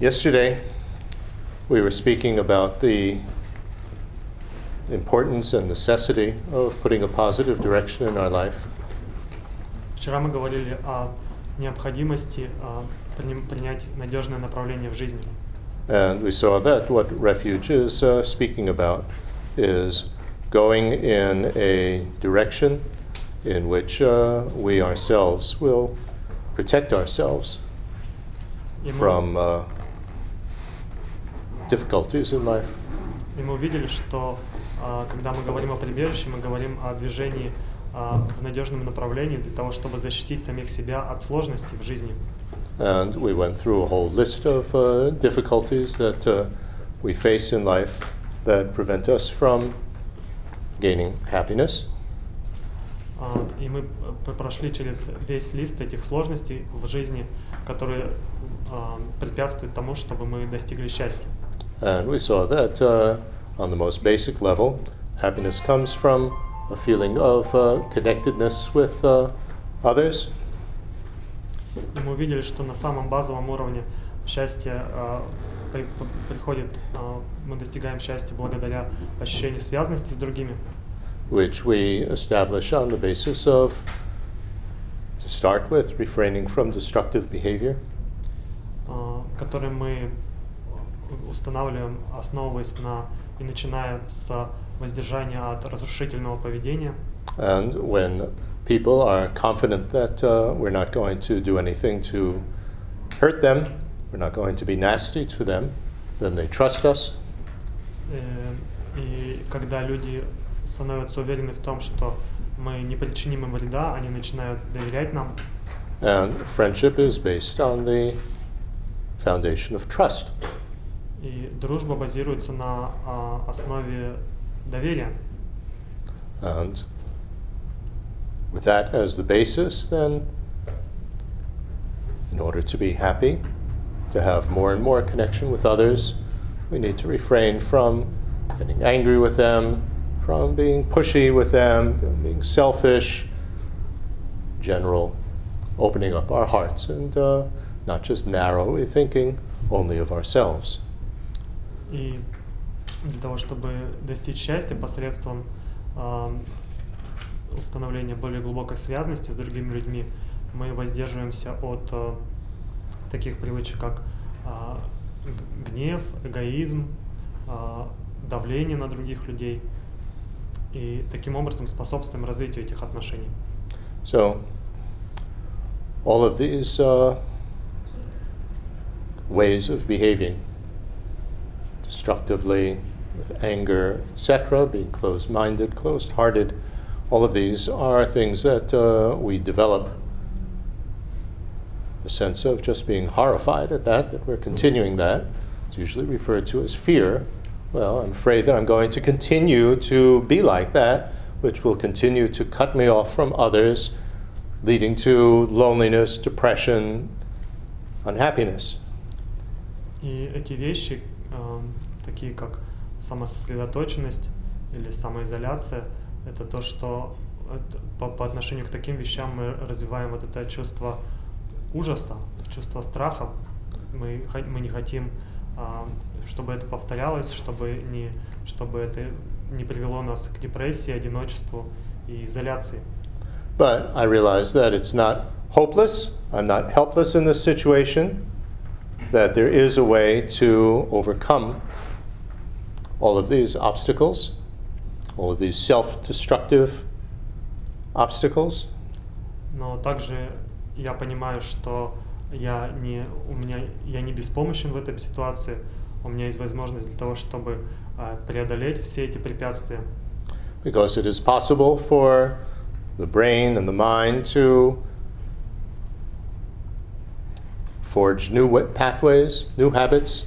Yesterday, we were speaking about the importance and necessity of putting a positive direction in our life. Вчера мы говорили о необходимости а, прини- принять надежное направление в жизни. And we saw that what refuge is uh, speaking about is going in a direction in which uh, we ourselves will protect ourselves И мы, from uh, difficulties in life. и мы увидели, что а, когда мы говорим о прибежище, мы говорим о движении а, в надежном направлении для того, чтобы защитить самих себя от сложностей в жизни. And we went through a whole list of uh, difficulties that uh, we face in life that prevent us from gaining happiness. А, И мы п- прошли через весь лист этих сложностей в жизни, которые препятствуют тому, чтобы мы достигли счастья. And we saw that uh, on the most basic level, happiness comes from a feeling of uh, connectedness with uh, others, И мы увидели, что на самом базовом уровне счастье а, при- п- приходит, а, мы достигаем счастья благодаря ощущению связанности с другими, which we establish on the basis of, to start with, refraining from destructive behavior. а, который мы устанавливаем, основываясь на и начиная с воздержания от разрушительного поведения. And when people are confident that uh, we're not going to do anything to hurt them, we're not going to be nasty to them, then they trust us. Э, И когда люди становятся уверены в том, что мы не причиним им вреда, они начинают доверять нам. And friendship is based on the foundation of trust. И дружба базируется на а, основе доверия. And with that as the basis, then, in order to be happy, to have more and more connection with others, we need to refrain from getting angry with them, from being pushy with them, from being selfish, general, opening up our hearts and uh, not just narrowly thinking only of ourselves. И для того, чтобы достичь счастья посредством ам, установления более глубокой связанности с другими людьми, мы воздерживаемся от а, таких привычек, как г- гнев, эгоизм, а, давление на других людей. И таким образом способствуем развитию этих отношений. So, all of these uh, ways of behaving destructively, with anger, etc., being closed minded, closed hearted, all of these are things that uh, we develop a sense of just being horrified at that, that we're continuing that. It's usually referred to as fear. Well, I'm afraid that I'm going to continue to be like that, which will continue to cut me off from others, leading to loneliness, depression, unhappiness. И эти вещи, ам, такие как самососредоточенность или самоизоляция, это то, что это по, по отношению к таким вещам мы развиваем вот это чувство ужаса, чувство страха. Мы, мы не хотим, ам, чтобы это повторялось, чтобы, не, чтобы это не привело нас к депрессии, одиночеству и изоляции. But I realize that it's not hopeless. I'm not helpless in this situation. That there is a way to overcome all of these obstacles, all of these self destructive obstacles. Но также я понимаю, что я не, у меня, я не беспомощен в этой ситуации. У меня есть возможность для того, чтобы а, преодолеть все эти препятствия. Because it is possible for the brain and the mind to forge new wa- pathways, new habits.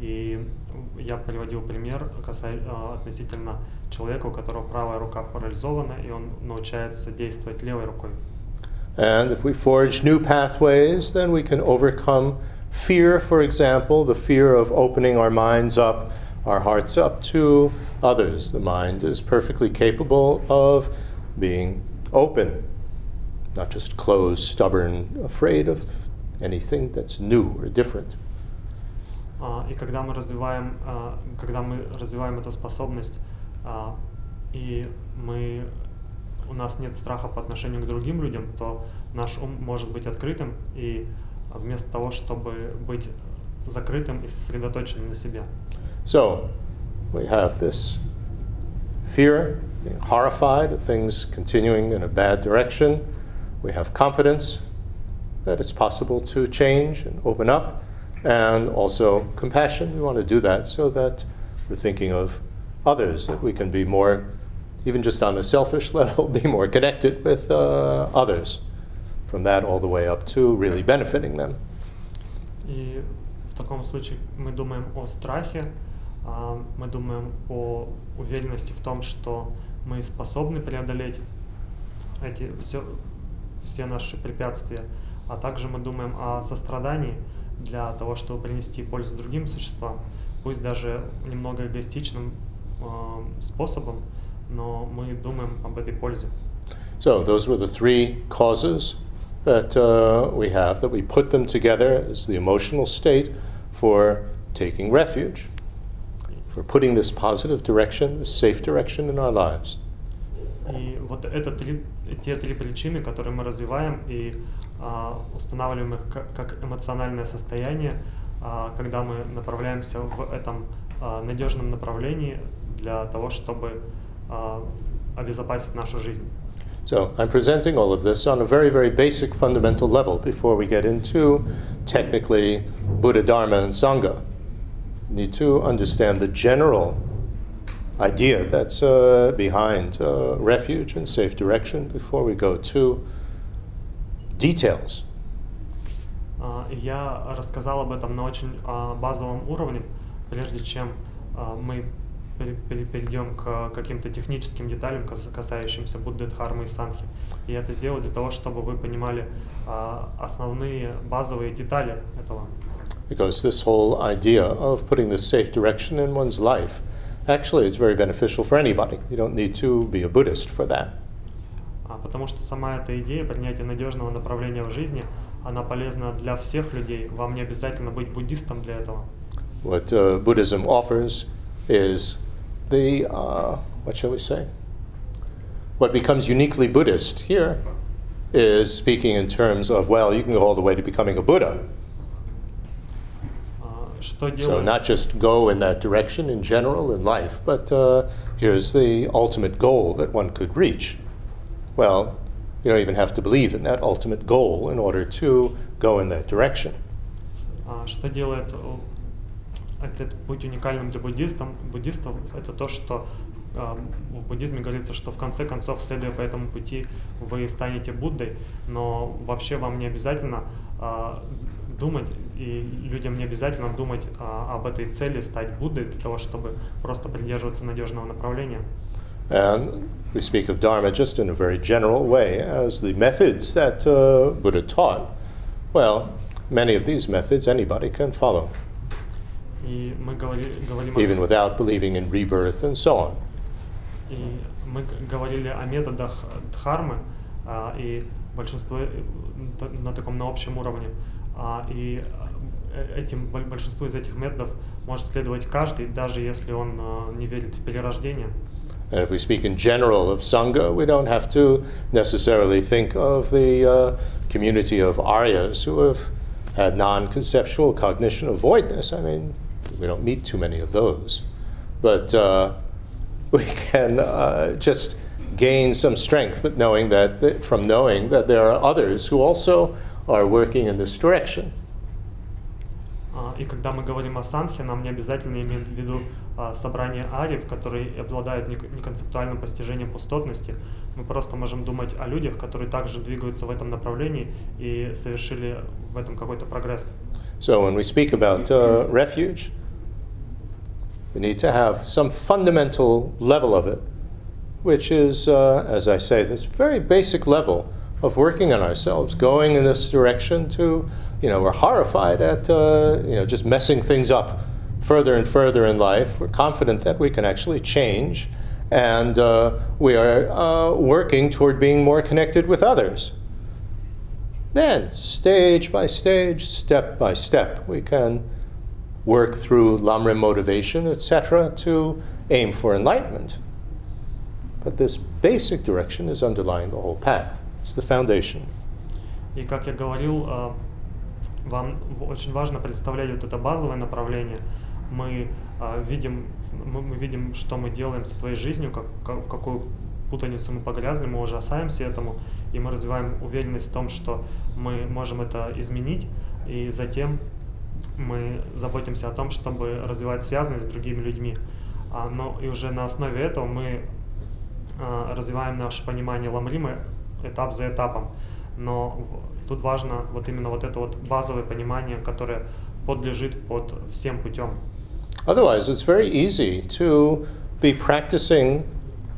И я приводил пример касай, а, относительно человека, у которого правая рука парализована, и он научается действовать левой рукой. And if we forge new pathways, then we can overcome fear, for example, the fear of opening our minds up, our hearts up to others. The mind is perfectly capable of being open, not just closed, stubborn, afraid of anything that's new or different. А, И когда мы развиваем, а, когда мы развиваем эту способность, а, и мы, у нас нет страха по отношению к другим людям, то наш ум может быть открытым, и вместо того, чтобы быть закрытым и сосредоточенным на себе. So, we have this fear, being horrified of things continuing in a bad direction. We have confidence that it's possible to change and open up, and also compassion. We want to do that so that we're thinking of others, that we can be more, even just on the selfish level, be more connected with uh, others. From that all the way up to really benefiting them. И в таком случае мы думаем о страхе, а, мы думаем о уверенности в том, что мы способны преодолеть эти все, все наши препятствия, а также мы думаем о сострадании для того, чтобы принести пользу другим существам, пусть даже немного эгоистичным э, способом, но мы думаем об этой пользе. So, those were the three causes that uh, we have, that we put them together as the emotional state for taking refuge, for putting this positive direction, this safe direction in our lives. И вот это три, те три причины, которые мы развиваем и а, устанавливаем их как, как эмоциональное состояние, а, когда мы направляемся в этом а, надежном направлении для того, чтобы а, обезопасить нашу жизнь. So, I'm presenting all of this on a very, very basic fundamental level before we get into technically Buddha, Dharma, and Sangha. You need to understand the general idea that's uh, behind uh, refuge and safe direction before we go to details. А, и Я рассказал об этом на очень а, базовом уровне, прежде чем а, мы пере- пере- перейдем к каким-то техническим деталям, кас- касающимся Будды, Дхармы и Санхи. И я это сделал для того, чтобы вы понимали а, основные базовые детали этого. Because this whole idea of putting this safe direction in one's life actually is very beneficial for anybody. You don't need to be a Buddhist for that. А, Потому что сама эта идея принятия надежного направления в жизни, она полезна для всех людей. Вам не обязательно быть буддистом для этого. What uh, Buddhism offers is the, uh, what shall we say? What becomes uniquely Buddhist here is speaking in terms of, well, you can go all the way to becoming a Buddha. А, Что So, not just go in that direction in general in life, but uh, here's the ultimate goal that one could reach. Well, you don't even have to believe in that ultimate goal in order to go in that direction. А, Что делает э, этот путь уникальным для буддистов, буддистов это то, что а, в буддизме говорится, что в конце концов, следуя по этому пути, вы станете Буддой, но вообще вам не обязательно а, думать, и людям не обязательно думать об этой цели стать Буддой для того, чтобы просто придерживаться надежного направления. And we speak of Dharma just in a very general way as the methods that uh, Buddha taught. Well, many of these methods anybody can follow, И мы говори- говорим о- even without believing in rebirth and so on. И мы г- говорили о методах э, дхармы, а, и большинство э, т- на таком на общем уровне. А, и э, этим боль- большинству из этих методов может следовать каждый, даже если он э, не верит в перерождение. And if we speak in general of Sangha, we don't have to necessarily think of the uh, community of Aryas who have had non conceptual cognition of voidness. I mean, we don't meet too many of those. But uh, we can uh, just gain some strength with knowing that, that, from knowing that there are others who also are working in this direction. А, И когда мы говорим о санхе, нам не обязательно иметь в виду а, собрание ариев, которые обладают нек- неконцептуальным постижением пустотности. Мы просто можем думать о людях, которые также двигаются в этом направлении и совершили в этом какой-то прогресс. So when we speak about uh, refuge, We need to have some fundamental level of it, which is, uh, as I say, this very basic level of working on ourselves, going in this direction to, you know, we're horrified at, uh, you know, just messing things up further and further in life. We're confident that we can actually change, and uh, we are uh, working toward being more connected with others. Then, stage by stage, step by step, we can work through lamrim motivation, etc., to aim for enlightenment. But this basic direction is underlying the whole path. It's the foundation. И как я говорил, э, вам очень важно представлять вот это базовое направление. Мы э, видим, мы видим, что мы делаем со своей жизнью, как, в какую путаницу мы погрязли, мы ужасаемся этому, и мы развиваем уверенность в том, что мы можем это изменить, и затем мы заботимся о том, чтобы развивать связанность с другими людьми. А, но и уже на основе этого мы а, развиваем наше понимание ламрима этап за этапом. Но тут важно вот именно вот это вот базовое понимание, которое подлежит под всем путем. Otherwise, it's very easy to be practicing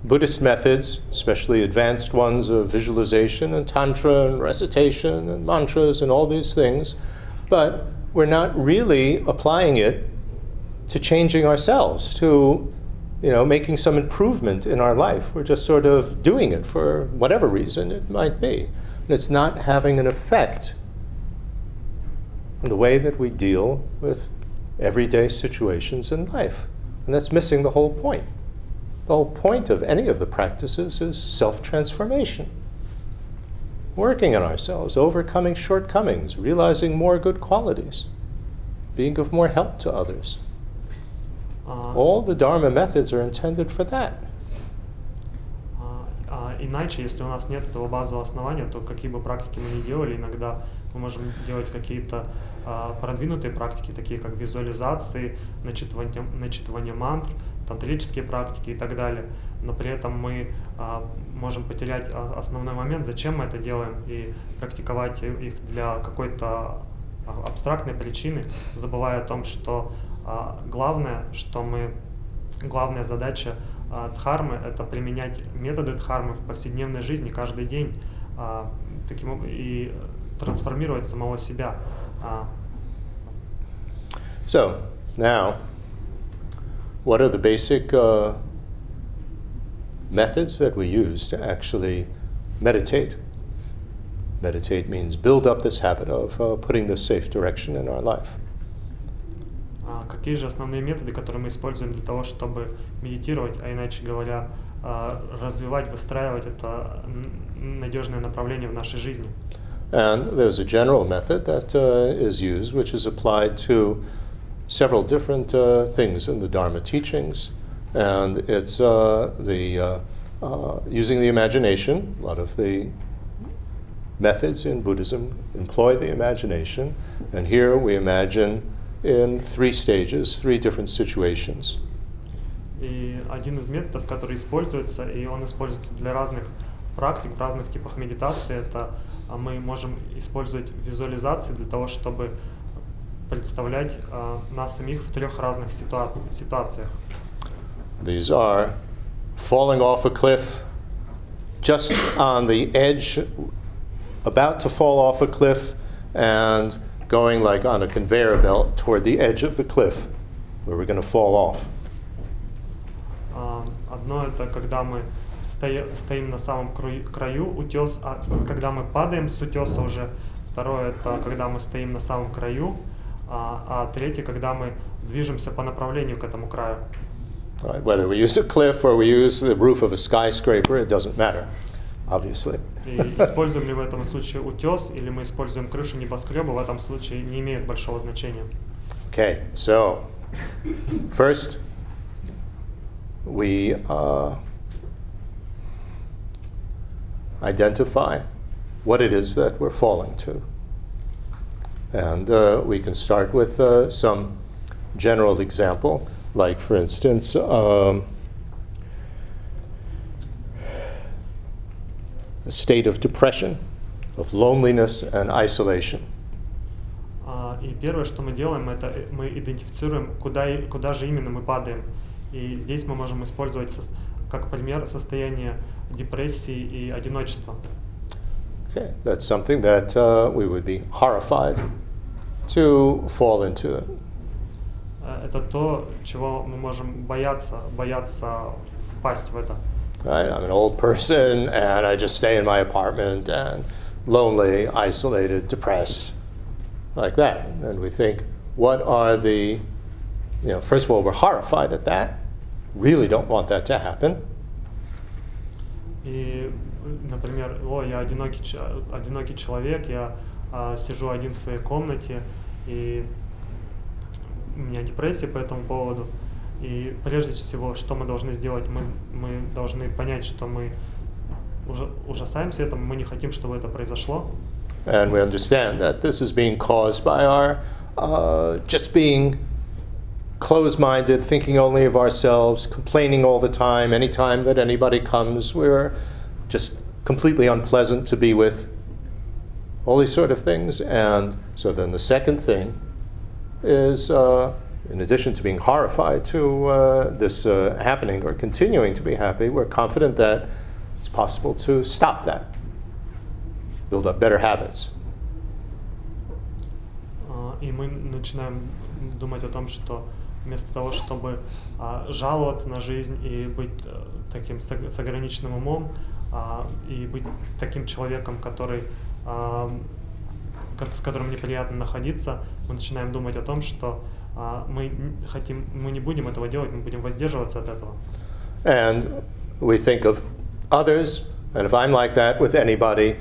Buddhist methods, especially advanced ones of visualization and tantra and recitation and mantras and all these things, but we're not really applying it to changing ourselves, to you know, making some improvement in our life. We're just sort of doing it for whatever reason it might be. And it's not having an effect on the way that we deal with everyday situations in life. And that's missing the whole point. The whole point of any of the practices is self transformation. Working on ourselves, overcoming shortcomings, realizing more good qualities, being of more help to others. All the Dharma methods are intended for that. Иначе, если у нас нет этого базового основания, то какие бы практики мы ни делали, иногда мы можем делать какие-то а, продвинутые практики, такие как визуализации, начитывание, начитывание мантр, тантрические практики и так далее. Но при этом мы а, можем потерять а, основной момент, зачем мы это делаем, и практиковать их для какой-то абстрактной причины, забывая о том, что а, главное, что мы, главная задача а, дхармы – это применять методы дхармы в повседневной жизни каждый день а, таким, и трансформировать самого себя. So, now, what are the basic uh, methods that we use to actually meditate? Meditate means build up this habit of uh, putting the safe direction in our life. какие же основные методы, которые мы используем для того, чтобы медитировать, а иначе говоря, развивать, выстраивать это надежное направление в нашей жизни. And there's a general method that uh, is used, which is applied to several different uh, things in the Dharma teachings. And it's uh, the uh, uh, using the imagination. A lot of the methods in Buddhism employ the imagination. And here we imagine in three stages, three different situations. И один из методов, который используется, и он используется для разных практик, в разных типах медитации, это мы можем использовать визуализации для того, чтобы представлять uh, нас самих в трех разных ситуа ситуациях. These are falling off a cliff, just on the edge, about to fall off a cliff, and going like on a conveyor belt toward the edge of the cliff where we're going to fall off. Одно это когда мы стоим на самом краю утес, а когда мы падаем с утеса уже. Второе это когда мы стоим на самом краю, а, а третье когда мы движемся по направлению к этому краю. Right, whether we use a cliff or we use the roof of a skyscraper, it doesn't matter, obviously. И используем ли в этом случае утес или мы используем крышу небоскреба, в этом случае не имеет большого значения. Okay, so first we uh, identify what it is that we're falling to. And uh, we can start with uh, some general example, like, for instance, um, a state of depression, of loneliness and isolation. И первое, что мы делаем, это э, мы идентифицируем, куда, и- куда же именно мы падаем. И здесь мы можем использовать сос- как пример состояние депрессии и одиночества. Okay, that's something that uh, we would be horrified to fall into. Э, Это то, чего мы можем бояться, бояться впасть в это. Right? I'm an old person and I just stay in my apartment and lonely, isolated, depressed, like that. And we think, what are the, you know, first of all, we're horrified at that, really don't want that to happen. И, например, о, я одинокий, одинокий человек, я а, сижу один в своей комнате, и у меня депрессия по этому поводу. И прежде всего, что мы должны сделать, мы, мы должны понять, что мы ужа- ужасаемся этому, мы не хотим, чтобы это произошло. And we understand that this is being caused by our uh, just being closed minded, thinking only of ourselves, complaining all the time. Anytime that anybody comes, we're just completely unpleasant to be with. All these sort of things. And so then the second thing is, uh, in addition to being horrified to uh, this uh, happening or continuing to be happy, we're confident that it's possible to stop that build up better habits. А, И мы начинаем думать о том, что вместо того, чтобы а, жаловаться на жизнь и быть э, таким с с ограниченным умом, а, и быть таким человеком, который, а, с которым неприятно находиться, мы начинаем думать о том, что а, мы хотим, мы не будем этого делать, мы будем воздерживаться от этого. And we think of others, and if I'm like that with anybody,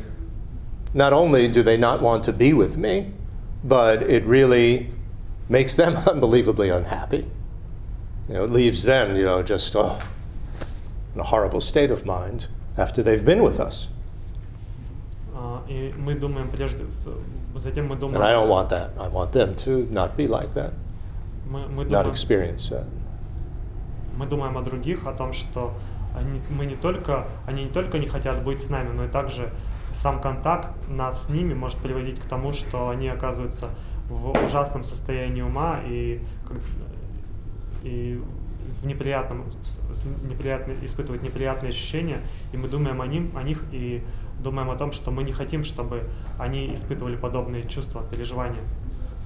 not only do they not want to be with me, but it really makes them unbelievably unhappy. You know, it leaves them, you know, just oh, in a horrible state of mind after they've been with us. А, И мы думаем прежде, в- затем мы думаем, And I don't want that. I want them to not be like that, мы, мы not думаем, experience that. мы думаем о других, о том, что они, мы не только, они не только не хотят быть с нами, но и также сам контакт нас с ними может приводить к тому, что они оказываются в ужасном состоянии ума и, и в неприятном, неприятно, испытывают неприятные ощущения, и мы думаем о, ним, о них и думаем о том, что мы не хотим, чтобы они испытывали подобные чувства, переживания.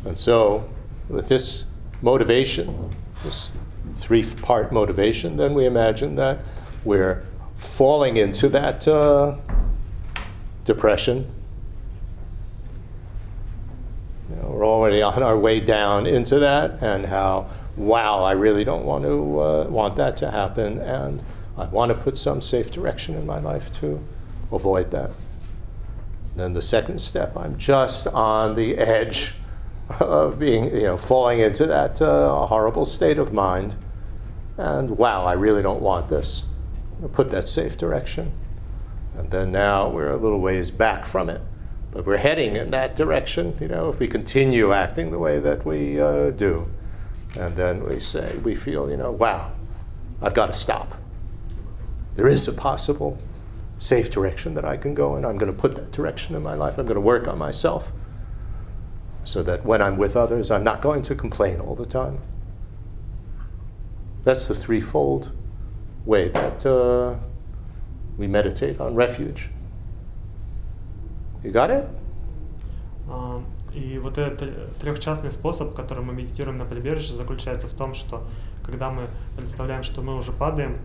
And so, with this motivation, this three part motivation, then we imagine that we're falling into that uh, depression. Know, we're already on our way down into that, and how, wow, I really don't want to uh, want that to happen, and I want to put some safe direction in my life to avoid that. Then the second step, I'm just on the edge of being, you know, falling into that uh, horrible state of mind. And wow, I really don't want this. Put that safe direction. And then now we're a little ways back from it. But we're heading in that direction, you know, if we continue acting the way that we uh, do. And then we say, we feel, you know, wow, I've got to stop. There is a possible safe direction that I can go in. I'm going to put that direction in my life. I'm going to work on myself so that when I'm with others, I'm not going to complain all the time. That's the threefold way that uh, we meditate on refuge. You got it? А, И вот этот трехчастный способ, который мы медитируем на прибежище, заключается в том, что когда мы представляем, что мы уже падаем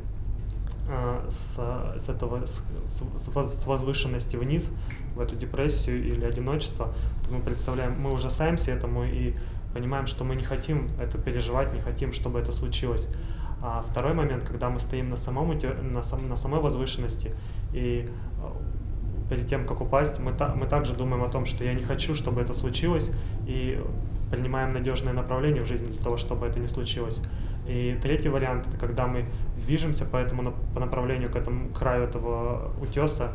а, с, с этого с, с воз- с возвышенности вниз в эту депрессию или одиночество, то мы представляем, мы ужасаемся этому и понимаем, что мы не хотим это переживать, не хотим, чтобы это случилось. А второй момент, когда мы стоим на, самом, на, сам- на самой возвышенности и а, перед тем, как упасть, мы, та- мы также думаем о том, что я не хочу, чтобы это случилось, и принимаем надежное направление в жизни для того, чтобы это не случилось. И третий вариант, это когда мы движемся по этому по направлению к этому краю этого утеса,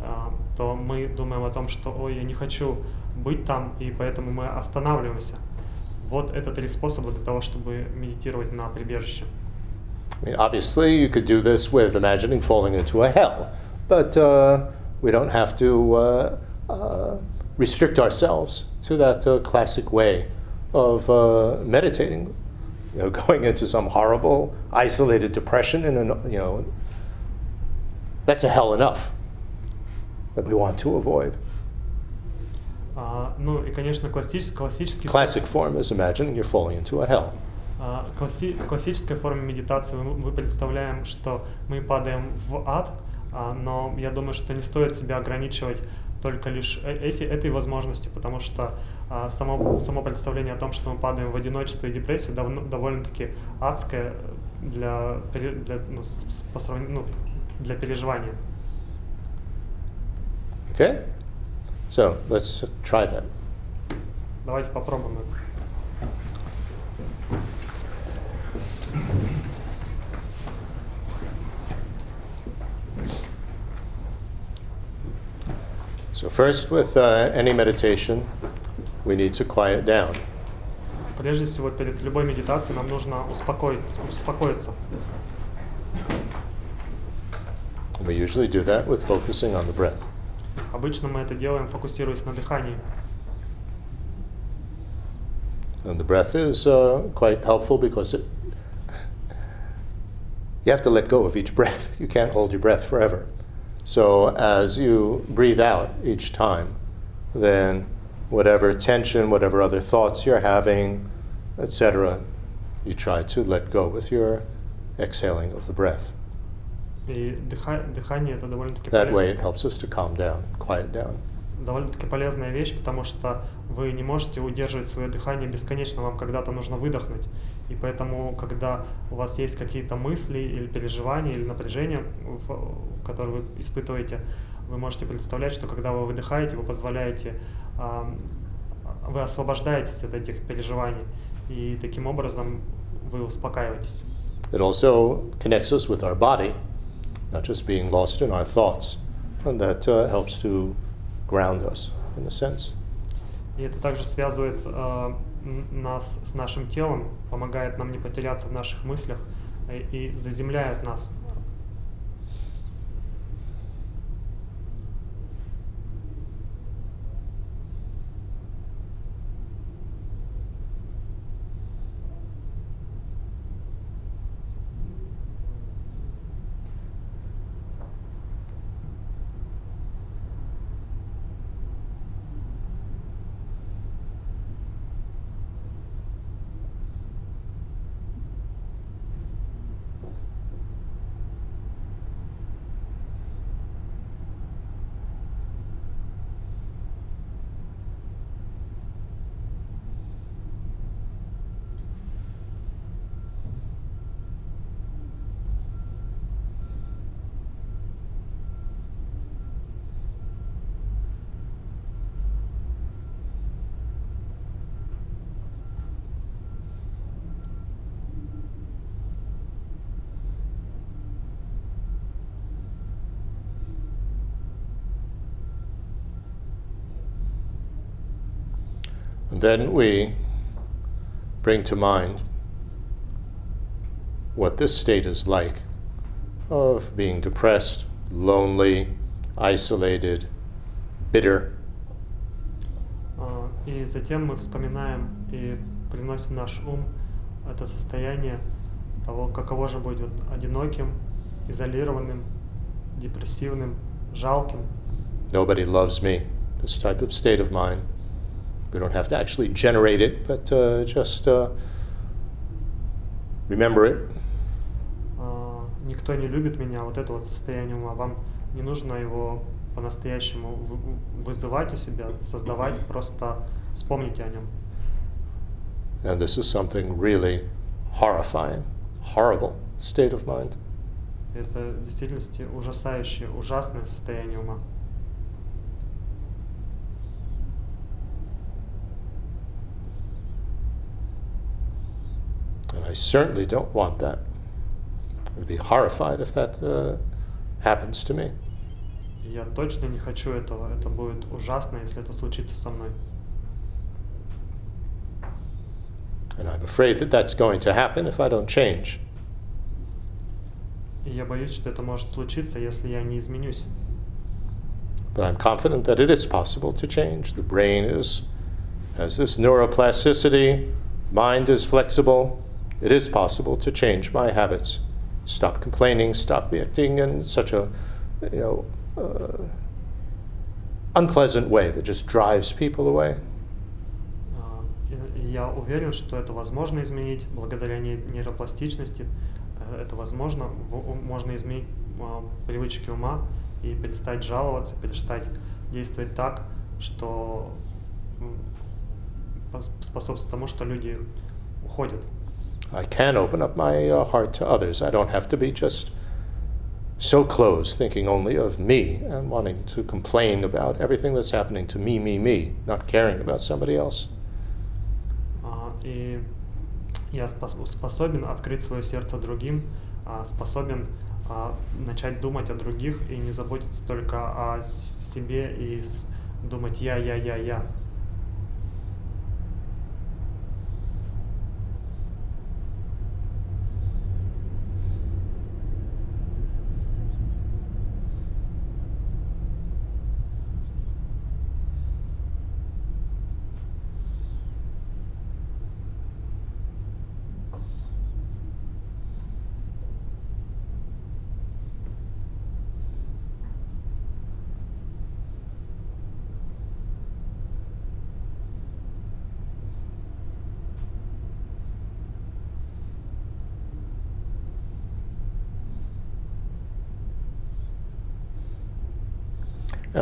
а, то мы думаем о том, что ой, я не хочу быть там, и поэтому мы останавливаемся. Вот это три способа для того, чтобы медитировать на прибежище. I mean, obviously, you could do this with imagining falling into a hell, but uh, we don't have to uh, uh, restrict ourselves to that uh, classic way of uh, meditating, you know, going into some horrible, isolated depression, and you know, that's a hell enough that we want to avoid. А, ну и, конечно, классический, классический Classic form is imagining you're falling into a hell. а, класси, в классической форме медитации мы, мы представляем, что мы падаем в ад, а, но я думаю, что не стоит себя ограничивать только лишь э- эти, этой возможностью, потому что а, само, само представление о том, что мы падаем в одиночество и депрессию, давно, довольно-таки адское для, для, ну, по сравнению, ну, для переживания. Okay? So let's try that. Давайте попробуем это. first, with uh, any meditation, we need to quiet down. Прежде всего, перед любой медитацией нам нужно успокоить, успокоиться. And we usually do that with focusing on the breath. Обычно мы это делаем, фокусируясь на дыхании. And the breath is uh, quite helpful because it, you have to let go of each breath. You can't hold your breath forever. So as you breathe out each time, then whatever tension, whatever other thoughts you're having, etc., you try to let go with your exhaling of the breath. И дыха- дыхание это довольно-таки That поле- way it helps us to calm down, quiet down. довольно-таки полезная вещь, потому что вы не можете удерживать свое дыхание бесконечно, вам когда-то нужно выдохнуть. И поэтому, когда у вас есть какие-то мысли или переживания, или напряжение, которое вы испытываете, вы можете представлять, что когда вы выдыхаете, вы позволяете, ам, вы освобождаетесь от этих переживаний, и таким образом вы успокаиваетесь. It also connects us with our body, not just being lost in our thoughts. And that uh, helps to ground us, in a sense. И это также связывает н- нас с нашим телом, помогает нам не потеряться в наших мыслях э, и заземляет нас. then we bring to mind what this state is like of being depressed, lonely, isolated, bitter. А, И затем мы вспоминаем и приносим в наш ум это состояние того, каково же быть вот одиноким, изолированным, депрессивным, жалким. Nobody loves me. This type of state of mind. We don't have to actually generate it, but uh, just uh, remember it А, Никто не любит меня, вот это вот состояние ума. Вам не нужно его по-настоящему вы- вызывать у себя, создавать, просто вспомните о нем. And this is something really horrifying, horrible state of mind. Это в действительности ужасающее, ужасное состояние ума. I certainly don't want that. I'd be horrified if that uh, happens to me. И Я точно не хочу этого. Это будет ужасно, если это случится со мной. And I'm afraid that that's going to happen if I don't change. И я боюсь, что это может случиться, если я не изменюсь. But I'm confident that it is possible to change. The brain is has this neuroplasticity, mind is flexible, It is possible to change my habits. Stop complaining, stop reacting in such a, you know, uh, unpleasant way that just drives people away. А, Я уверен, что это возможно изменить благодаря ней- нейропластичности. Э, Это возможно. Можно изменить а, привычки ума и перестать жаловаться, перестать действовать так, что способствует тому, что люди уходят. I can open up my uh, heart to others. I don't have to be just so closed, thinking only of me and wanting to complain about everything that's happening to me, me, me, not caring about somebody else. А, И я спос- способен открыть свое сердце другим, а, способен а, начать думать о других и не заботиться только о с- себе и с- думать я, я, я, я.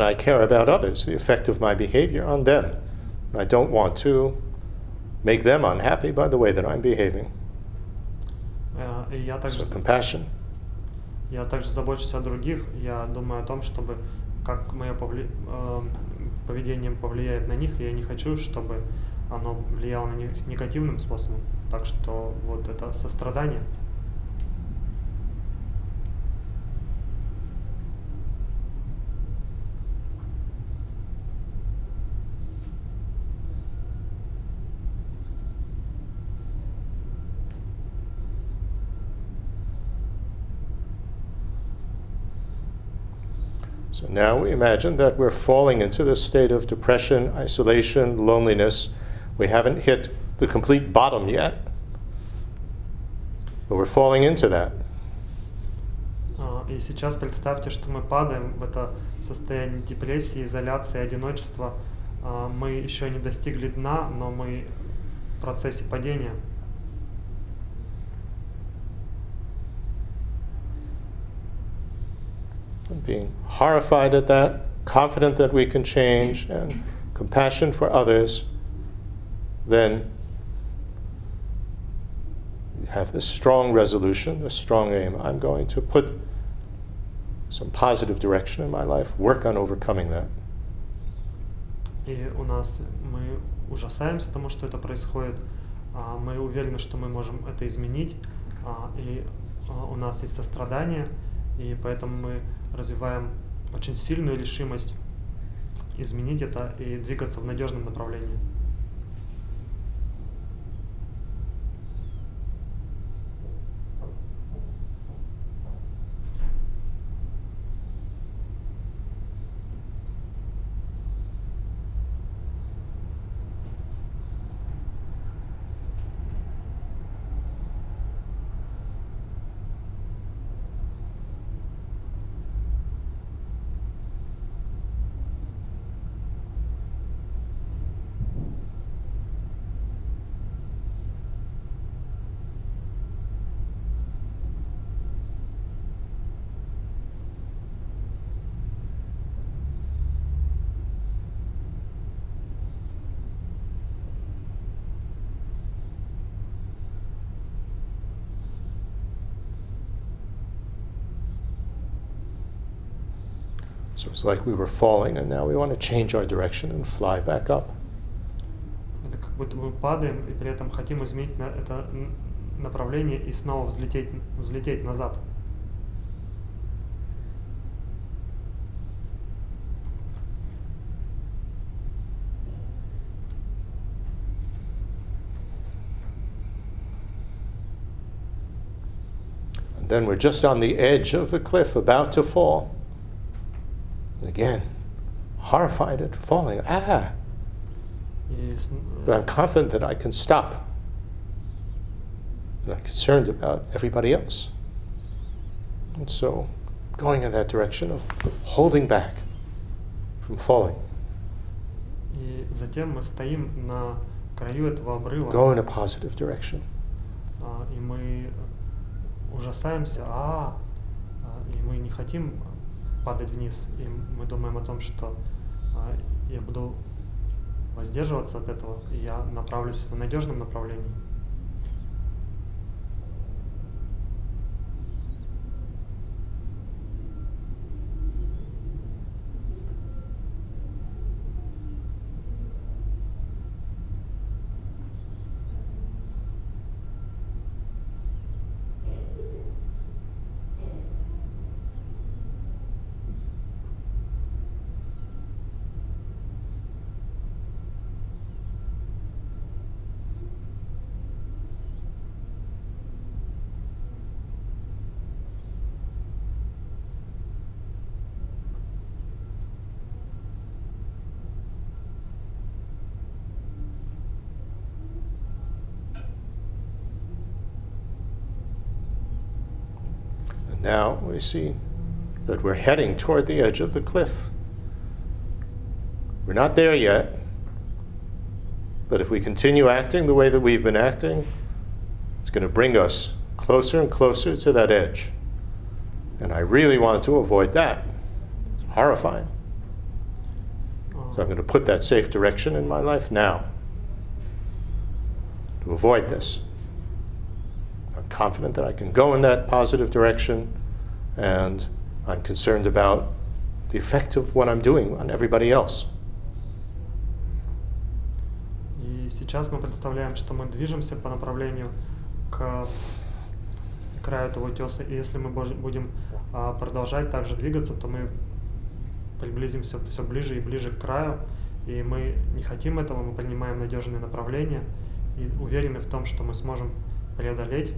And I care about others, the effect of my behavior on them. I don't want to make them unhappy by the way that I'm behaving. Э, я также, So, compassion. я также забочусь о других. Я думаю о том, чтобы как мое повли... э, поведение повлияет на них, и я не хочу, чтобы оно влияло на них негативным способом. Так что вот это сострадание. So now we imagine that we're falling into this state of depression, isolation, loneliness. We haven't hit the complete bottom yet, but we're falling into that. А, И сейчас представьте, что мы падаем в это состояние депрессии, изоляции, одиночества. А, Мы еще не достигли дна, но мы в процессе падения. Being horrified at that, confident that we can change, and compassion for others, then you have this strong resolution, this strong aim. I'm going to put some positive direction in my life, work on overcoming that. И у нас мы ужасаемся тому, что это происходит. А, Мы уверены, что мы можем это изменить. А, И а, у нас есть сострадание, и поэтому мы развиваем очень сильную решимость изменить это и двигаться в надежном направлении. So it's like we were falling, and now we want to change our direction and fly back up. Это как будто мы падаем и при этом хотим изменить на это н- направление и снова взлететь, взлететь назад. And then we're just on the edge of the cliff, about to fall. And again, horrified at falling. Ah! И с- but I'm confident that I can stop. And I'm concerned about everybody else. And so, going in that direction of holding back from falling, И затем мы стоим на краю этого обрыва, go in a positive direction. а, и мы ужасаемся, а, а, и мы не хотим падать вниз, и мы думаем о том, что а, я буду воздерживаться от этого, и я направлюсь в надежном направлении. Now we see that we're heading toward the edge of the cliff. We're not there yet, but if we continue acting the way that we've been acting, it's going to bring us closer and closer to that edge. And I really want to avoid that. It's horrifying. So I'm going to put that safe direction in my life now to avoid this. I'm confident that I can go in that positive direction, and I'm concerned about the effect of what I'm doing on everybody else. И сейчас мы представляем, что мы движемся по направлению к краю этого утеса, и если мы будем а, продолжать также двигаться, то мы приблизимся все ближе и ближе к краю, и мы не хотим этого, мы принимаем надежное направление и уверены в том, что мы сможем преодолеть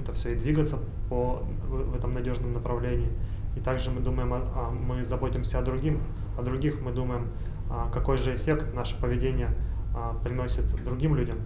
это все и двигаться по, в, этом надежном направлении. И также мы думаем, о- мы заботимся о, другим, о других, мы думаем, а, какой же эффект наше поведение а, приносит другим людям.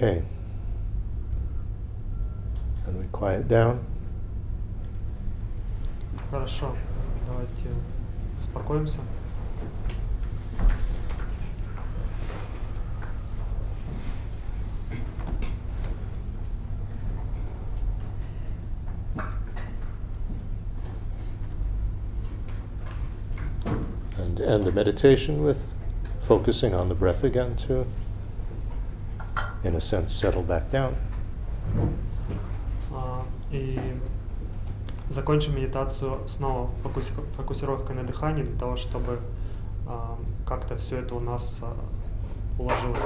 Okay. And we quiet down. Хорошо, давайте успокоимся. and end the meditation with focusing on the breath again to, In a sense, settle back down. А, И закончим медитацию снова фокуси- фокусировкой на дыхании для того, чтобы а, как-то все это у нас а, уложилось.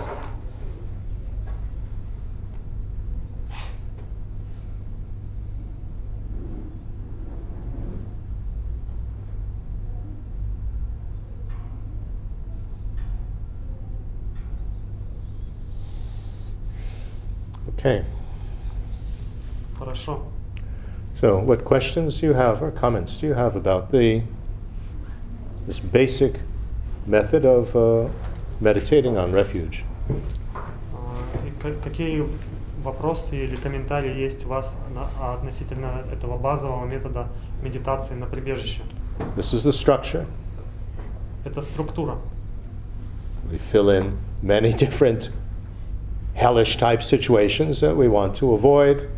Okay. Хорошо. So, what questions do you have or comments do you have about the this basic method of uh, meditating on refuge. А, И ка- какие вопросы или комментарии есть у вас на- относительно этого базового метода медитации на прибежище? This is the structure. Это структура. We fill in many different hellish type situations that we want to avoid,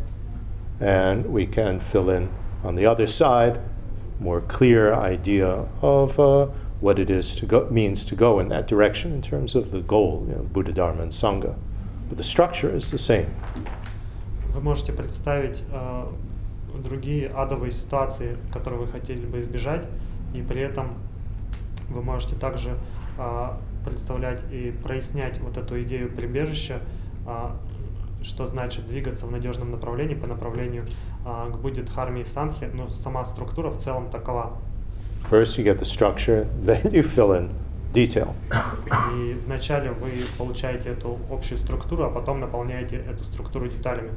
and we can fill in on the other side more clear idea of uh, what it is to go means to go in that direction in terms of the goal you know, of Buddha Dharma and Sangha. But the structure is the same. Вы можете представить э, другие адовые ситуации, которые вы хотели бы избежать, и при этом вы можете также э, представлять и прояснять вот эту идею прибежища, э, что значит двигаться в надежном направлении по направлению э, к Будде Дхарме и Санхе, но сама структура в целом такова. First, you get the structure, then you fill in detail. И вначале вы получаете эту общую структуру, а потом наполняете эту структуру деталями.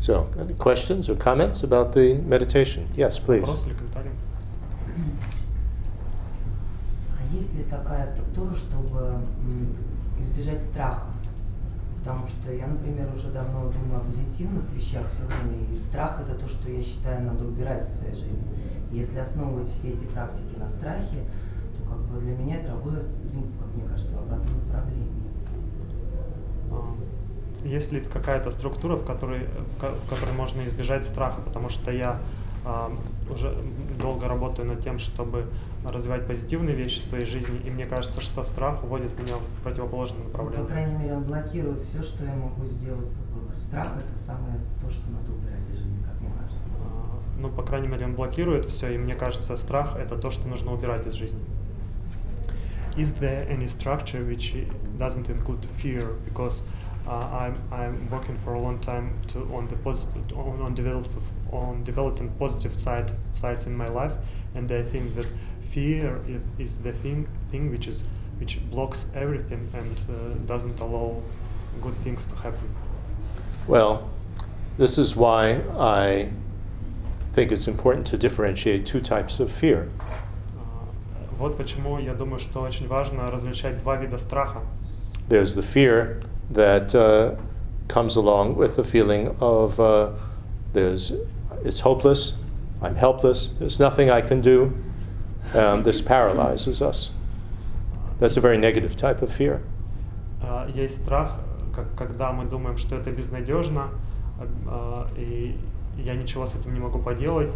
So, any questions or comments about the meditation? Yes, please. Вопрос или комментарий? А есть ли такая структура, чтобы избежать страха? Потому что я, например, уже давно думаю о позитивных вещах все время, и страх это то, что я считаю надо убирать в своей жизни. Если основывать все эти практики на страхе, то как бы для меня это работает, ну, как мне кажется, в обратном направлении. А, Есть ли какая-то структура, в которой, в ко- в которой можно избежать страха? Потому что я а, уже долго работаю над тем, чтобы развивать позитивные вещи в своей жизни, и мне кажется, что страх уводит меня в противоположное Ну, По направление. крайней мере, он блокирует все, что я могу сделать как выбор. Страх это самое то, что надо убирать из жизни, как мне кажется. А, Ну, по крайней мере, он блокирует все, и мне кажется, страх это то, что нужно убирать из жизни. Is there any structure which doesn't include fear? Because uh, I'm I'm working for a long time to on the positive on on develop on developing positive side sides in my life, and I think that fear i- is the thing thing which is which blocks everything and uh, doesn't allow good things to happen. Well, this is why I think it's important to differentiate two types of fear. А, Вот почему я думаю, что очень важно различать два вида страха. There's the fear that uh, comes along with the feeling of uh, there's it's hopeless, I'm helpless, there's nothing I can do. Um, this paralyzes us. That's a very negative type of fear. А, Есть страх, как, когда мы думаем, что это безнадежно, а, а, и я ничего с этим не могу поделать,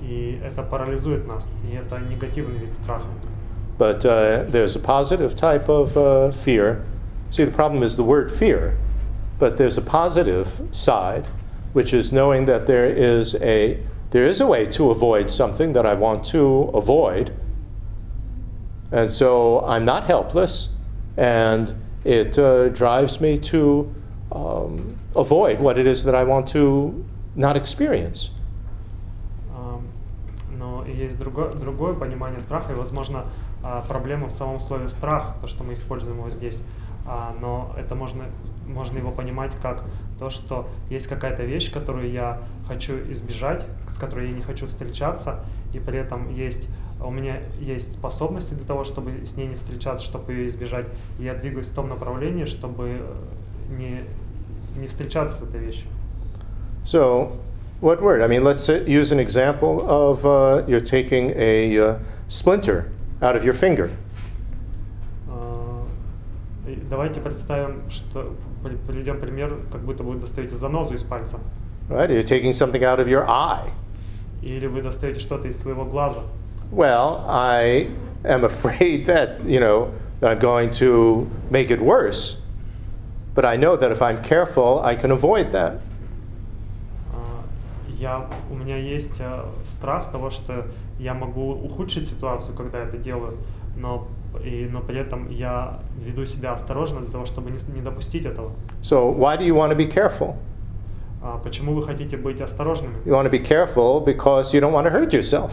и это парализует нас, и это негативный вид страха. But uh, there's a positive type of uh, fear. See, the problem is the word fear, but there's a positive side, which is knowing that there is a there is a way to avoid something that I want to avoid, and so I'm not helpless, and it uh, drives me to um, avoid what it is that I want to not experience. Ам, Но и есть другое, другое понимание страха, и, возможно, а, проблема в самом слове страх, то, что мы используем его здесь. А, Но это можно, можно его понимать как то, что есть какая-то вещь, которую я хочу избежать, с которой я не хочу встречаться, и при этом есть у меня есть способности для того, чтобы с ней не встречаться, чтобы ее избежать, и я двигаюсь в том направлении, чтобы э, не, не встречаться с этой вещью. So, what word? I mean, let's uh, use an example of uh, you're taking a uh, splinter out of your finger. И Давайте представим, что приведем пример, как будто вы достаете занозу из пальца, Right? You're taking something out of your eye. или вы достаете что-то из своего глаза. Well, I am afraid that, you know, I'm going to make it worse. But I know that if I'm careful, I can avoid that. А, Я, у меня есть а, страх того, что я могу ухудшить ситуацию, когда это делаю, но, и, но при этом я веду себя осторожно для того, чтобы не, с- не допустить этого. So, why do you want to be careful? А, Почему вы хотите быть осторожными? You want to be careful because you don't want to hurt yourself.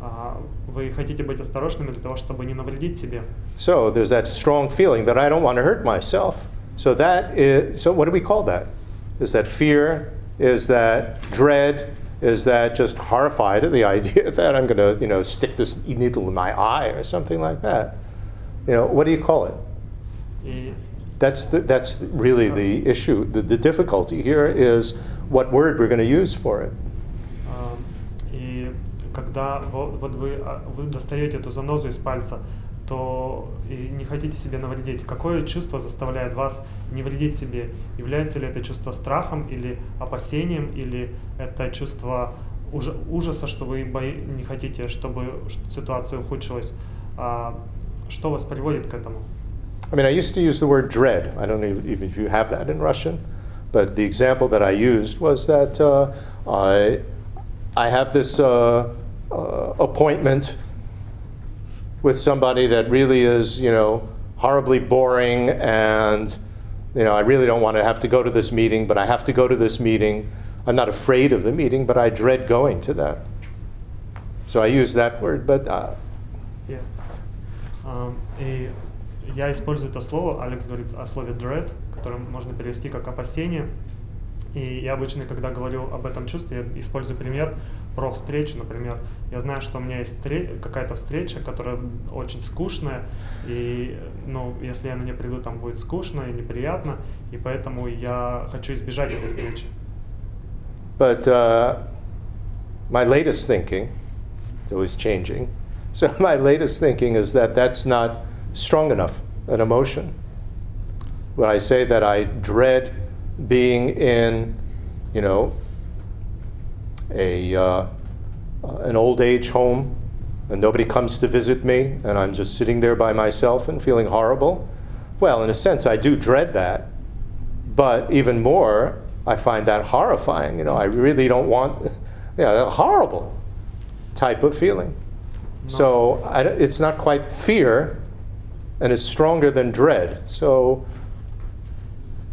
А, Вы хотите быть осторожными для того, чтобы не навредить себе. So, there's that strong feeling that I don't want to hurt myself. So, that is, so what do we call that? Is that fear? Is that dread? Is that just horrified at the idea that I'm going to, you know, stick this needle in my eye or something like that? You know, what do you call it? That's, the, that's really the issue. The, the difficulty here is what word we're going to use for it. А, И когда во- вот вы, а, вы достаете эту занозу из пальца, то и не хотите себе навредить. Какое чувство заставляет вас не вредить себе? Является ли это чувство страхом или опасением, или это чувство ужа- ужаса, что вы не хотите, чтобы ситуация ухудшилась? А что вас приводит к этому? I mean, I used to use the word dread. I don't know even if you have that in Russian, but the example that I used was that uh, I, I have this uh, uh, appointment with somebody that really is, you know, horribly boring, and you know, I really don't want to have to go to this meeting, but I have to go to this meeting. I'm not afraid of the meeting, but I dread going to that. So I use that word, but uh, Yes. Um, и я использую это слово, Алекс говорит о слове dread, которое можно перевести как опасение. И я обычно, когда говорю об этом чувстве, я использую пример про встречу. Например, я знаю, что у меня есть встре- какая-то встреча, которая очень скучная, и ну, если я на нее приду, там будет скучно и неприятно, и поэтому я хочу избежать этой встречи. But uh, my latest thinking, it's always changing. So my latest thinking is that that's not strong enough an emotion. When I say that I dread being in, you know, a uh, an old age home, and nobody comes to visit me, and I'm just sitting there by myself and feeling horrible. Well, in a sense, I do dread that, but even more, I find that horrifying. You know, I really don't want, you know, a horrible type of feeling. So I, it's not quite fear, and it's stronger than dread. So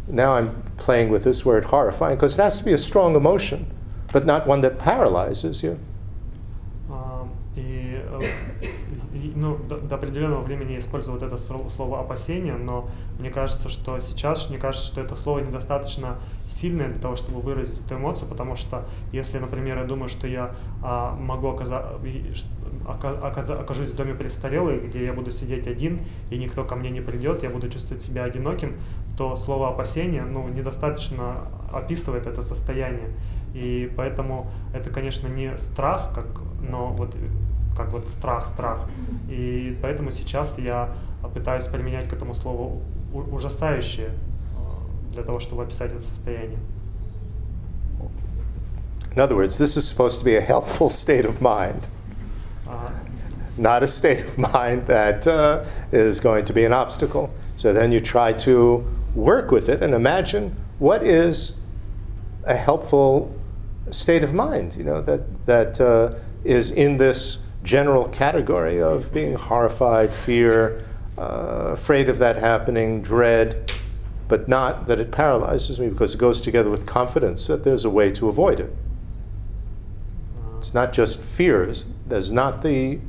now I'm playing with this word horrifying because it has to be a strong emotion, but not one that paralyzes you. Um, uh, ну, до, до определенного времени я использовал вот это сло- слово опасение, но мне кажется, что сейчас мне кажется, что это слово недостаточно сильное для того, чтобы выразить эту эмоцию, потому что если, например, я думаю, что я а, могу оказа- и ш- ока- оказа- окажусь в доме престарелых, где я буду сидеть один и никто ко мне не придет, я буду чувствовать себя одиноким, то слово опасение ну, недостаточно описывает это состояние. И поэтому это, конечно, не страх, как, но вот как вот страх-страх. И поэтому сейчас я пытаюсь применять к этому слову у- ужасающее э, для того, чтобы описать это состояние. In other words, this is supposed to be a helpful state of mind, А, not a state of mind that uh, is going to be an obstacle. So then you try to work with it and imagine what is a helpful state of mind, you know, that, that uh, is in this general category of being horrified, fear, uh, afraid of that happening, dread, but not that it paralyzes me because it goes together with confidence that there's a way to avoid it. It's not just fears. There's not the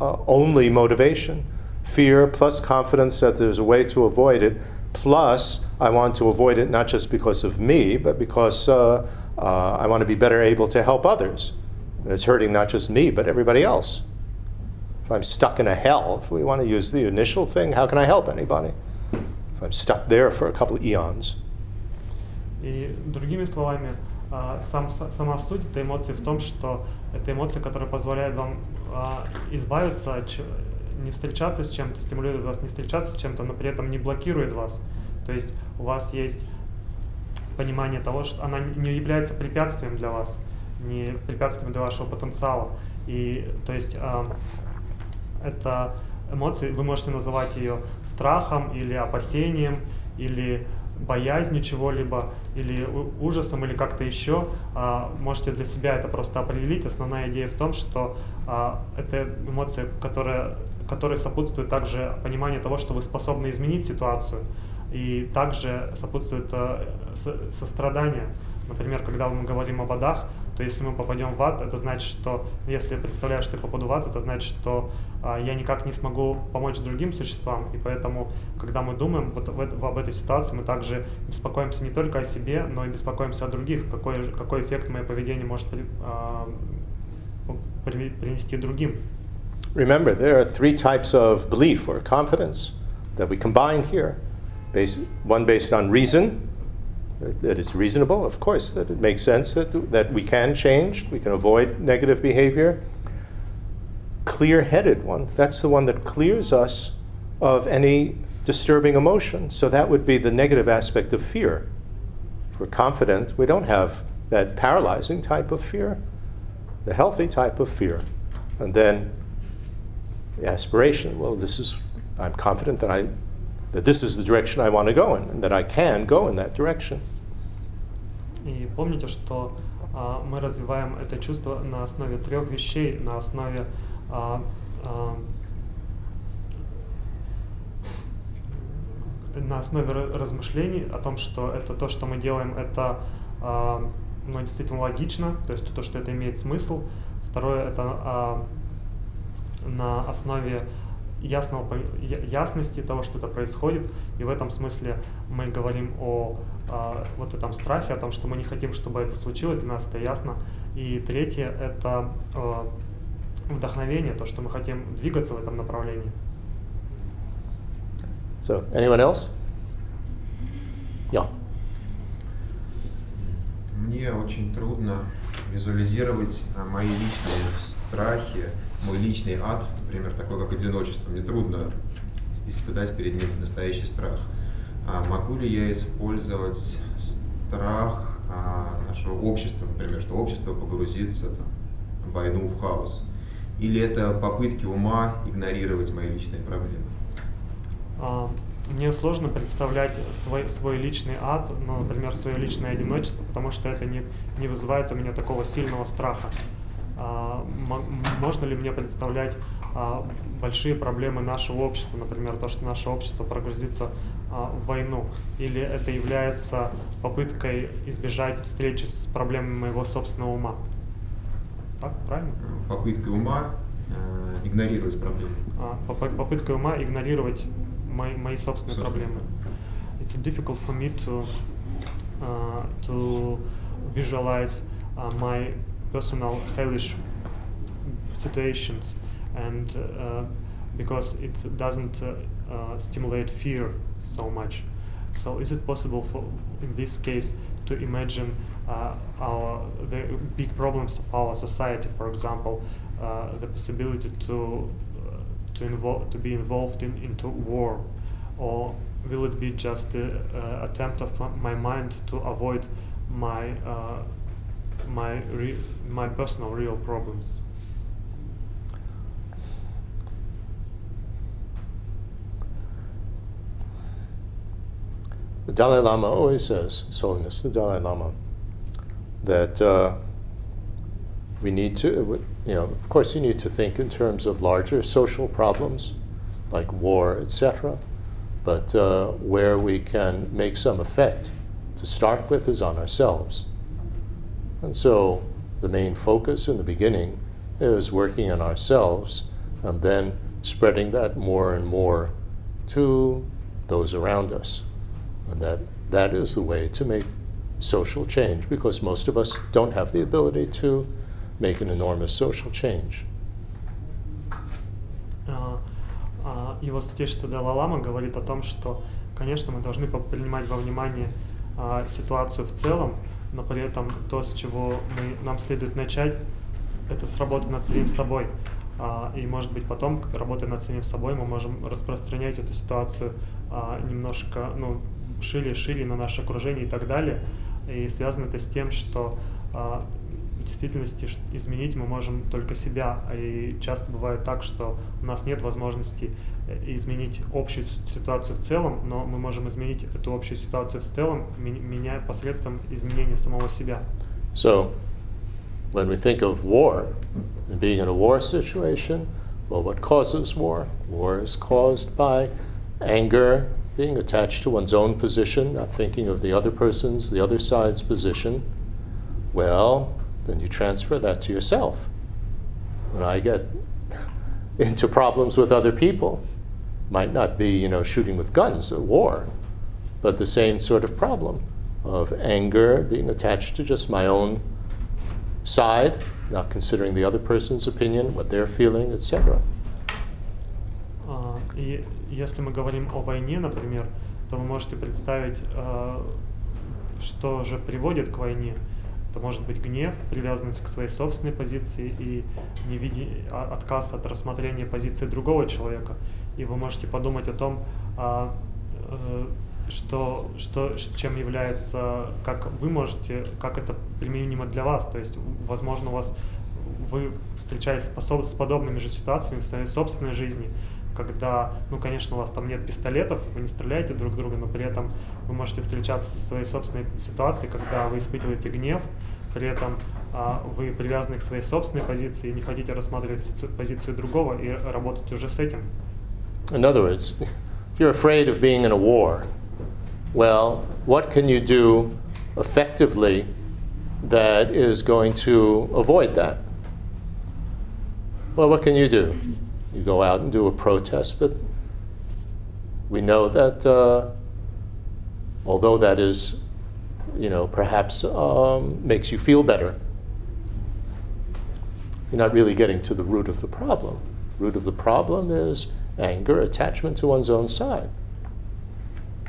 uh, only motivation. Fear plus confidence that there's a way to avoid it. Plus, I want to avoid it not just because of me, but because uh, uh, I want to be better able to help others. It's hurting not just me, but everybody else. If I'm stuck in a hell, if we want to use the initial thing, how can I help anybody? If I'm stuck there for a couple of eons. И другими словами, а, сам, сама суть этой эмоции в том, что это эмоция, которая позволяет вам а, избавиться, не встречаться с чем-то, стимулирует вас не встречаться с чем-то, но при этом не блокирует вас. То есть у вас есть понимание того, что она не является препятствием для вас, не препятствием для вашего потенциала. И то есть а, это эмоции, вы можете называть ее страхом или опасением, или боязнью чего-либо, или ужасом, или как-то еще. А, можете для себя это просто определить. Основная идея в том, что а, это эмоция, которая, которой сопутствует также понимание того, что вы способны изменить ситуацию. И также сопутствует э, со- сострадание. Например, когда мы говорим о бодах, то то если мы попадем в ад, это значит, что если я представляю, что я попаду в ад, это значит, что а, я никак не смогу помочь другим существам, и поэтому, когда мы думаем вот в, в, об этой ситуации, мы также беспокоимся не только о себе, но и беспокоимся о других, какой, какой эффект мое поведение может а, при, принести другим. Remember, there are three types of belief or confidence that we combine here. Based, one based on reason, that it's reasonable, of course, that it makes sense that, that we can change, we can avoid negative behavior. Clear headed one, that's the one that clears us of any disturbing emotion. So that would be the negative aspect of fear. If we're confident, we don't have that paralyzing type of fear, the healthy type of fear. And then the aspiration well, this is, I'm confident that I that this is the direction I want to go in, and that I can go in that direction. И помните, что а, мы развиваем это чувство на основе трех вещей, на основе а, а, на основе размышлений о том, что это то, что мы делаем, это а, ну, действительно логично, то есть то, что это имеет смысл. Второе, это а, на основе ясного, ясности того, что это происходит. И в этом смысле мы говорим о, о вот этом страхе, о том, что мы не хотим, чтобы это случилось, для нас это ясно. И третье — это э, вдохновение, то, что мы хотим двигаться в этом направлении. So, anyone else? Yeah. Мне очень трудно визуализировать мои личные страхи, мой личный ад, например, такой как одиночество, мне трудно испытать перед ним настоящий страх. А могу ли я использовать страх а, нашего общества, например, что общество погрузится там, в войну, в хаос? Или это попытки ума игнорировать мои личные проблемы? А, мне сложно представлять свой, свой личный ад, ну, например, свое личное одиночество, потому что это не, не вызывает у меня такого сильного страха. А, можно ли мне представлять а, большие проблемы нашего общества, например, то, что наше общество прогрузится а, в войну, или это является попыткой избежать встречи с проблемами моего собственного ума? Так, правильно? Попыткой ума э, игнорировать проблемы. Попыткой ума игнорировать мои, мои собственные Собственно. проблемы. It's difficult for me to uh, to visualize uh, my personal hellish situations. And uh, because it doesn't uh, uh, stimulate fear so much. So is it possible for in this case to imagine uh, our the big problems of our society, for example, uh, the possibility to uh, to involve to be involved in into war, or will it be just an attempt of my mind to avoid my my re- my personal real problems. The Dalai Lama always says, His the Dalai Lama, that uh, we need to, you know, of course, you need to think in terms of larger social problems like war, etc. But uh, where we can make some effect to start with is on ourselves. And so the main focus in the beginning is working on ourselves and then spreading that more and more to those around us. And that, that is the way to make social change because most of us don't have the ability to make an enormous social change. Его святейшество Далай-Лама говорит о том, что, конечно, мы должны принимать во внимание ситуацию в целом, но при этом то, с чего мы, нам следует начать, это с работы над самим собой. А, и, может быть, потом, работая над самим собой, мы можем распространять эту ситуацию а, немножко, ну, шире, шире на наше окружение и так далее. И связано это с тем, что а, в действительности изменить мы можем только себя. И часто бывает так, что у нас нет возможности изменить общую ситуацию в целом, но мы можем изменить эту общую ситуацию в целом, меняя посредством изменения самого себя. So, when we think of war and being in a war situation, well, what causes war? War is caused by anger, being attached to one's own position, not thinking of the other person's, the other side's position. Well, then you transfer that to yourself. When I get into problems with other people, might not be, you know, shooting with guns, a war, but the same sort of problem of anger being attached to just my own side, not considering the other person's opinion, what they're feeling, etc. А, И если мы говорим о войне, например, то вы можете представить, а, что же приводит к войне. Это может быть гнев, привязанность к своей собственной позиции и невиди... а- отказ от рассмотрения позиции другого человека. И вы можете подумать о том, а, э, что, что, чем является, как вы можете, как это применимо для вас. То есть, возможно, у вас вы встречаетесь с подобными же ситуациями в своей собственной жизни, когда, ну, конечно, у вас там нет пистолетов, вы не стреляете друг друга, но при этом вы можете встречаться со своей собственной ситуацией, когда вы испытываете гнев, при этом а, вы привязаны к своей собственной позиции и не хотите рассматривать позицию другого и работать уже с этим. In other words, if you're afraid of being in a war, well, what can you do effectively that is going to avoid that? Well, what can you do? You go out and do a protest, but we know that uh, although that is, you know, perhaps um, makes you feel better, you're not really getting to the root of the problem. Root of the problem is anger, attachment to one's own side.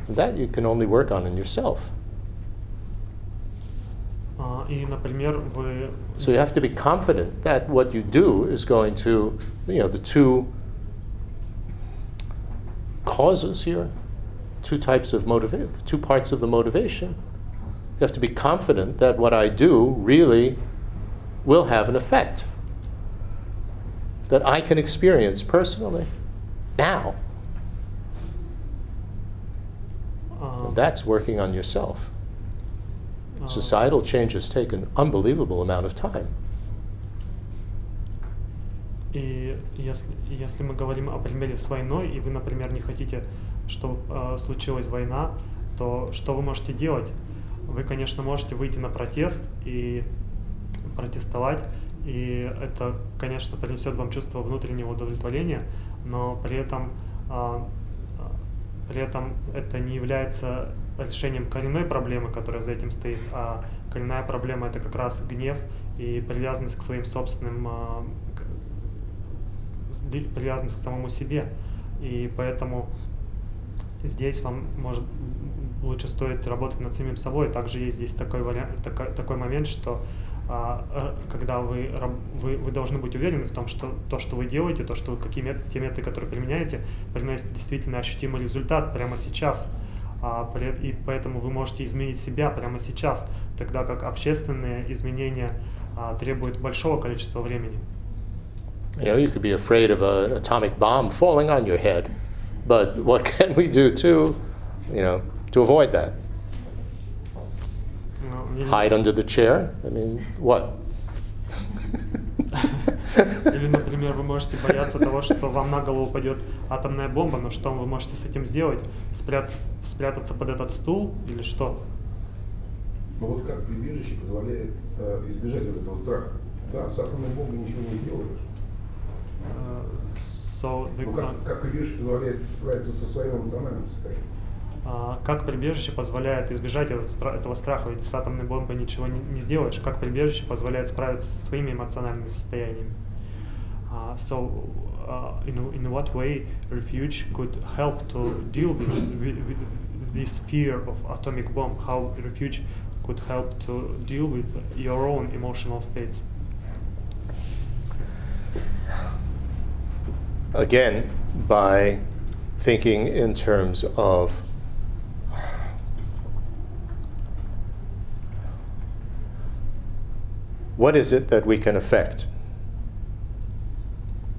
That you can only work on in yourself. Ah, so you have to be confident that what you do is going to, you know, the two causes here, two types of motivation, two parts of the motivation. You have to be confident that what I do really will have an effect that I can experience personally. Now. And that's working on yourself. а, Societal changes take an unbelievable amount of time. И если, если мы говорим о примере с войной, и вы, например, не хотите, чтобы э, случилась война, то что вы можете делать? Вы, конечно, можете выйти на протест и протестовать, и это, конечно, принесет вам чувство внутреннего удовлетворения, но при этом, а, а, при этом это не является решением коренной проблемы, которая за этим стоит, а коренная проблема это как раз гнев и привязанность к своим собственным а, привязанность к самому себе. И поэтому здесь вам может лучше стоит работать над самим собой. Также есть здесь такой вариант, такой, такой момент, что когда вы, вы, вы должны быть уверены в том, что то, что вы делаете, то, что вы, какие мет- те методы, которые применяете, приносят действительно ощутимый результат прямо сейчас. А, и поэтому вы можете изменить себя прямо сейчас, тогда как общественные изменения а, требуют большого количества времени. You know, you could be afraid of an atomic bomb falling on your head, but what can we do to, you know, to avoid that? Ну, или- Hide under the chair? I mean, what? Или, например, вы можете бояться того, что вам на голову упадет атомная бомба, но что вы можете с этим сделать? Спрятаться, спрятаться под этот стул или что? Но вот как прибежище позволяет э, избежать вот этого страха? Да, с атомной бомбой ничего не сделаешь. Э, so Ну как, как прибежище позволяет справиться со своим эмоциональным состоянием? А, как прибежище позволяет избежать этого страха? Ведь с атомной бомбой ничего не сделаешь. Как прибежище позволяет справиться со своими эмоциональными состояниями? Uh, so, uh, in, in what way refuge could help to deal with, with, with this fear of atomic bomb? How refuge could help to deal with your own emotional states? Again, by thinking in terms of what is it that we can affect?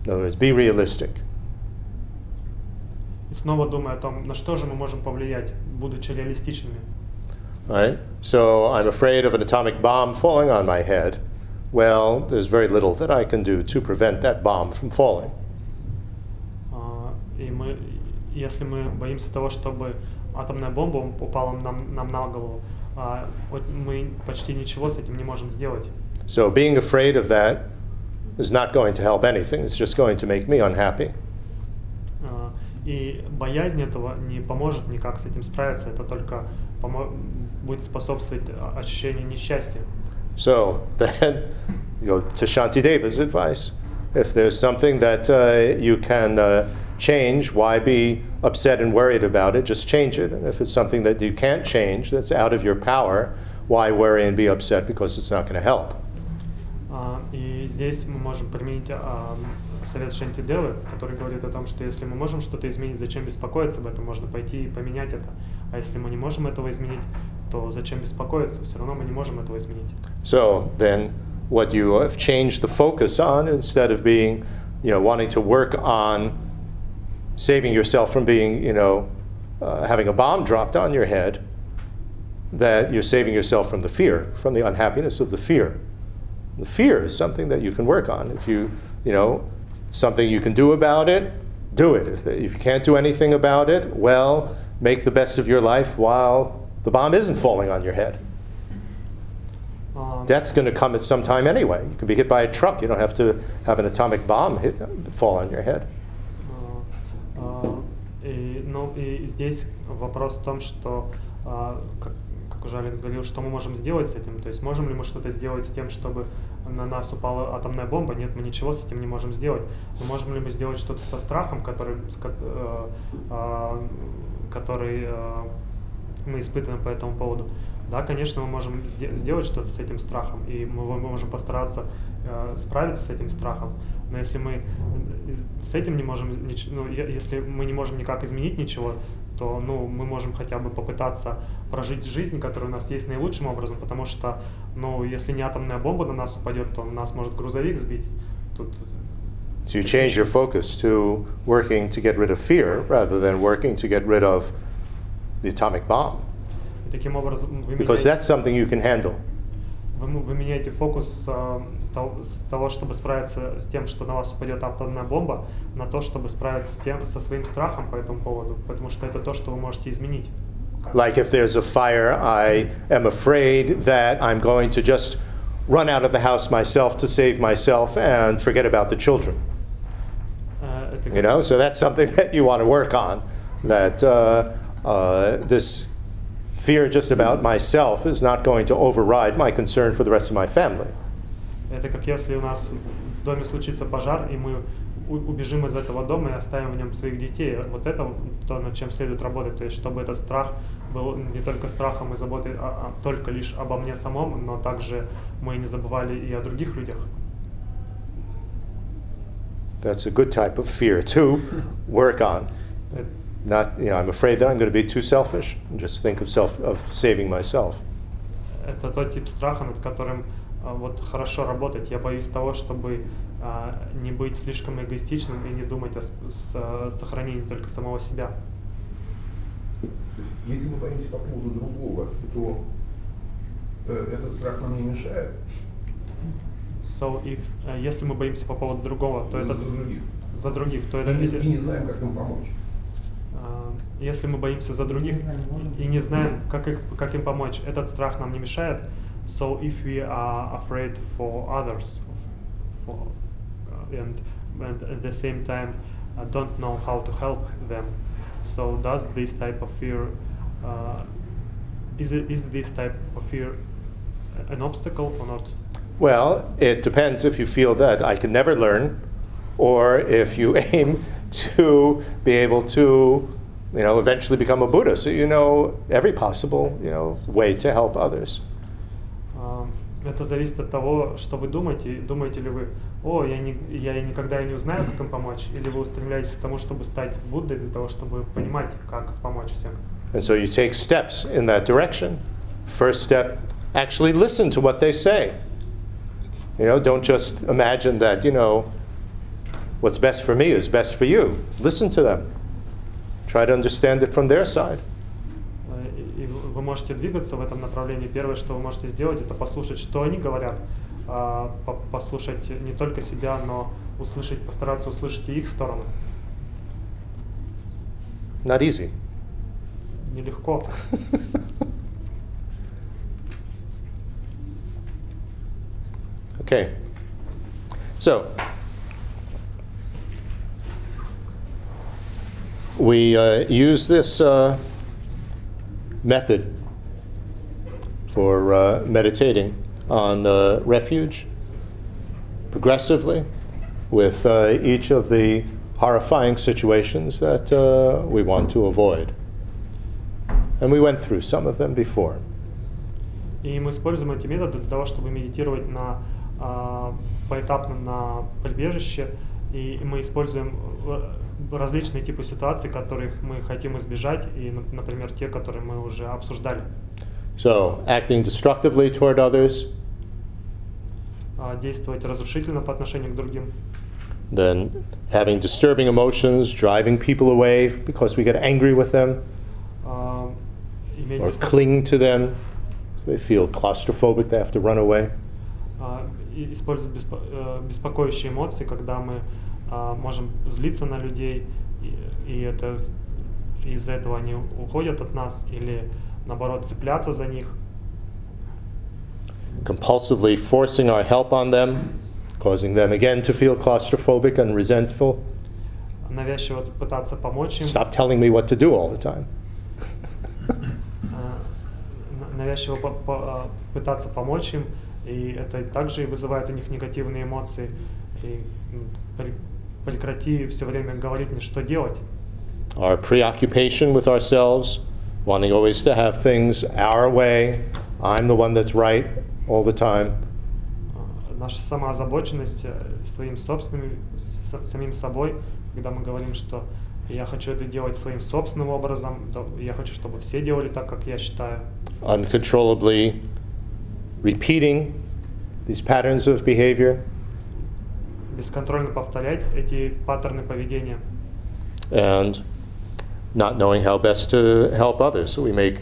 In other words, be realistic. И снова думая о том, на что же мы можем повлиять, будучи реалистичными. Right? So I'm afraid of an atomic bomb falling on my head. Well, there's very little that I can do to prevent that bomb from falling. А, И мы, если мы боимся того, чтобы атомная бомба упала нам, нам на голову, а, вот мы почти ничего с этим не можем сделать. So being afraid of that is not going to help anything. It's just going to make me unhappy. И боязнь этого не поможет никак с этим справиться. Это только будет способствовать ощущению несчастья. So then, you know, to Shantideva's advice. If there's something that uh, you can uh, change, why be upset and worried about it? Just change it. And if it's something that you can't change, that's out of your power, why worry and be upset because it's not going to help? А, И здесь мы можем применить а, совет Шанти Девы, который говорит о том, что если мы можем что-то изменить, зачем беспокоиться об этом? Можно пойти и поменять это. А если мы не можем этого изменить, то зачем беспокоиться? Все равно мы не можем этого изменить. So then, what you have changed the focus on, instead of being, you know, wanting to work on saving yourself from being, you know, uh, having a bomb dropped on your head, that you're saving yourself from the fear, from the unhappiness of the fear. The fear is something that you can work on. If you, you know, something you can do about it, do it. If, the, if you can't do anything about it, well, make the best of your life while the bomb isn't falling on your head. А, Death's going to come at some time anyway. You can be hit by a truck. You don't have to have an atomic bomb hit, fall on your head. А, а, И, ну, и здесь вопрос в том, что, а, как, как уже Алекс говорил, что мы можем сделать с этим. То есть можем ли мы что-то сделать с тем, чтобы на нас упала атомная бомба? Нет, мы ничего с этим не можем сделать. Но можем ли мы сделать что-то со страхом, который, э, а, который э, мы испытываем по этому поводу? Да, конечно, мы можем сде- сделать что-то с этим страхом, и мы можем постараться э, справиться с этим страхом. Но если мы с этим не можем, ну, если мы не можем никак изменить ничего, то ну, мы можем хотя бы попытаться прожить жизнь, которая у нас есть наилучшим образом, потому что, ну, если не атомная бомба на нас упадет, то нас может грузовик сбить. Тут So you change your focus to working to get rid of fear rather than working to get rid of the atomic bomb. Because that's something you can handle. вы, м- вы меняете фокус э, того- с того, чтобы справиться с тем, что на вас упадет атомная бомба, на то, чтобы справиться с тем, со своим страхом по этому поводу, потому что это то, что вы можете изменить. Like if there's a fire, I am afraid that I'm going to just run out of the house myself to save myself and forget about the children. Э, это You know, so that's something that you want to work on. That uh, uh, this fear just about myself is not going to override my concern for the rest of my family. Это как если у нас в доме случится пожар, и мы убежим из этого дома и оставим в нем своих детей. Вот это то, над чем следует работать. То есть, чтобы этот страх был не только страхом и заботой а- а только лишь обо мне самом, но также мы не забывали и о других людях. That's a good type of fear to work on. Not, you know, I'm afraid that I'm going to be too selfish and just think of self of saving myself. Это тот тип страха, над которым вот хорошо работать. Я боюсь того, чтобы а, не быть слишком эгоистичным и не думать о с- с- о сохранении только самого себя. То есть, Если мы боимся по поводу другого, то э, этот страх нам не мешает. So if, э, если мы боимся по поводу другого, то За- этот за других. за других, то это И не, и не знаем, как им помочь. а, если мы боимся за других Не знаем, можем. и не знаем, как их как им помочь, этот страх нам не мешает. So if we are afraid for others, for, uh, and and at the same time uh, don't know how to help them, so does this type of fear uh, is it is this type of fear an obstacle or not? Well, it depends if you feel that I can never learn, or if you aim to be able to, you know, eventually become a Buddha. So you know every possible, you know, way to help others А, Это зависит от того, что вы думаете. Думаете ли вы, о, я, не, я и никогда и не узнаю, как им помочь, или вы устремляетесь к тому, чтобы стать Буддой, для того, чтобы понимать, как помочь всем. And so you take steps in that direction. First step, actually listen to what they say. You know, don't just imagine that, you know, what's best for me is best for you. Listen to them. Try to understand it from their side. Можете двигаться в этом направлении. Первое, что вы можете сделать, это послушать, что они говорят, а, по- послушать не только себя, но услышать, постараться услышать и их сторону. Not easy. Нелегко. Okay. So, we uh, use this uh, method for uh, meditating on uh, refuge progressively with uh, each of the horrifying situations that uh, we want to avoid. And we went through some of them before. И мы используем эти методы для того, чтобы медитировать на, а, поэтапно на прибежище. И мы используем э, различные типы ситуаций, которых мы хотим избежать, и, нап- например, те, которые мы уже обсуждали. So, acting destructively toward others, А, Действовать разрушительно по отношению к другим. then having disturbing emotions, driving people away because we get angry with them, а, or cling to them so they feel claustrophobic, they have to run away. а, использовать э, беспокоящие эмоции, когда мы а, можем злиться на людей, и, и это из-за этого они уходят от нас, или наоборот цепляться за них, compulsively forcing our help on them, causing them again to feel claustrophobic and resentful. навязчиво пытаться помочь им, Stop telling me what to do all the time. а, на- навязчиво по- по- а, пытаться помочь им, и это также и вызывает у них негативные эмоции. И прекрати все время говорить мне, что делать. Our preoccupation with ourselves, wanting always to have things our way, I'm the one that's right all the time. А, Наша самоозабоченность э, своим собственным, с- самим собой, когда мы говорим, что я хочу это делать своим собственным образом, да, я хочу, чтобы все делали так, как я считаю. uncontrollably repeating these patterns of behavior Бесконтрольно повторять эти паттерны поведения. and not knowing how best to help others. So we make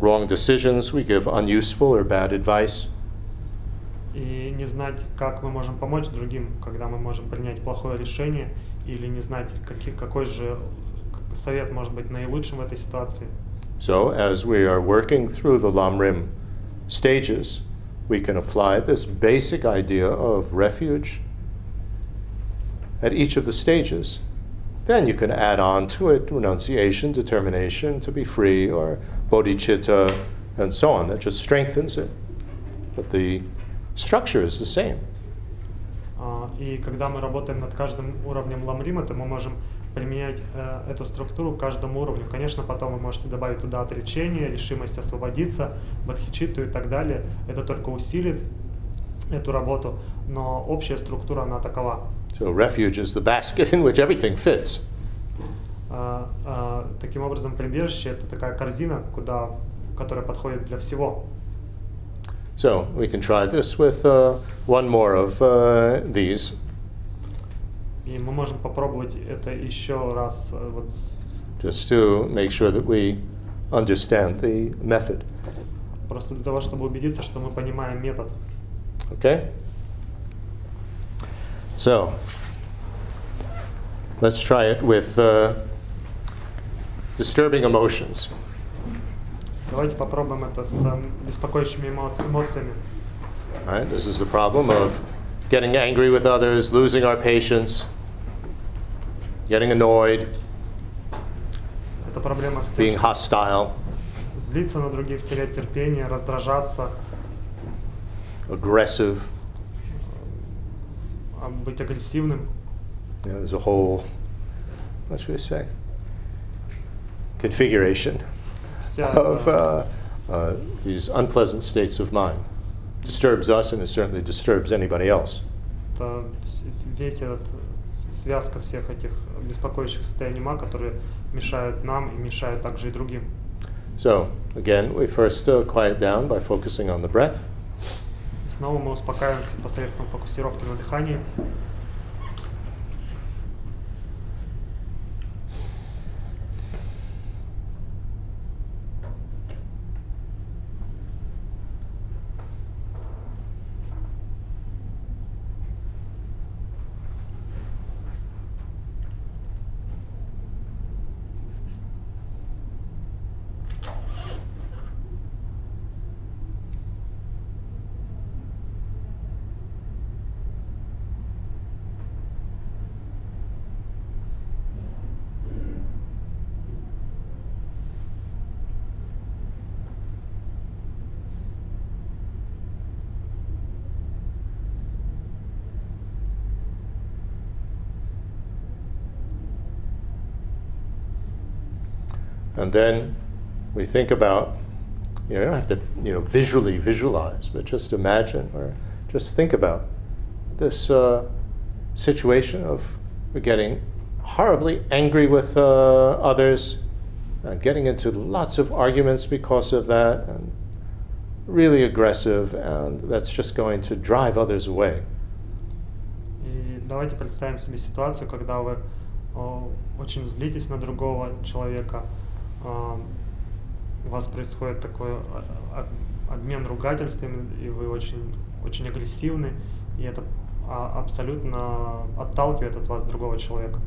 wrong decisions, we give unuseful or bad advice. И не знать, как мы можем помочь другим, когда мы можем принять плохое решение, или не знать, каки- какой же совет может быть наилучшим в этой ситуации. So as we are working through the Lamrim stages, we can apply this basic idea of refuge at each of the stages. Then you can add on to it renunciation, determination to be free, or bodhicitta, and so on. That just strengthens it. But the structure is the same. И когда мы работаем над каждым уровнем ламрима, то мы можем применять э, эту структуру к каждому уровню. Конечно, потом вы можете добавить туда отречение, решимость освободиться, бодхичитту и так далее. Это только усилит эту работу, но общая структура, она такова. So refuge is the basket in which everything fits. А, а, таким образом, прибежище это такая корзина, куда, которая подходит для всего. So we can try this with uh, one more of uh, these. И мы можем попробовать это еще раз э, вот с- just to make sure that we understand the method. просто для того, чтобы убедиться, что мы понимаем метод. Okay? So, let's try it with uh, disturbing emotions. Давайте попробуем это с э, беспокоящими эмо- эмоциями. All right? This is the problem of getting angry with others, losing our patience, getting annoyed, Это проблема с тем, being что hostile, злиться на других, терять терпение, раздражаться, aggressive. а, быть агрессивным. You know, there's a whole, what should we say, configuration. Вся of эта- uh, uh, these unpleasant states of mind. Disturbs us and it certainly disturbs anybody else. это вс- весь этот э, связка всех этих беспокоящих состояний ума, которые мешают нам и мешают также и другим. So, again, we first uh, quiet down by focusing on the breath. Снова мы успокаиваемся посредством фокусировки на дыхании. And then we think about, you know, you don't have to, you know, visually visualize, but just imagine or just think about this uh, situation of getting horribly angry with uh, others, and getting into lots of arguments because of that, and really aggressive, and that's just going to drive others away. И давайте представим себе ситуацию, когда вы о, очень злитесь на другого человека, а, у вас происходит такой а, а, обмен ругательствами, и вы очень, очень агрессивны, и это а, абсолютно отталкивает от вас другого человека.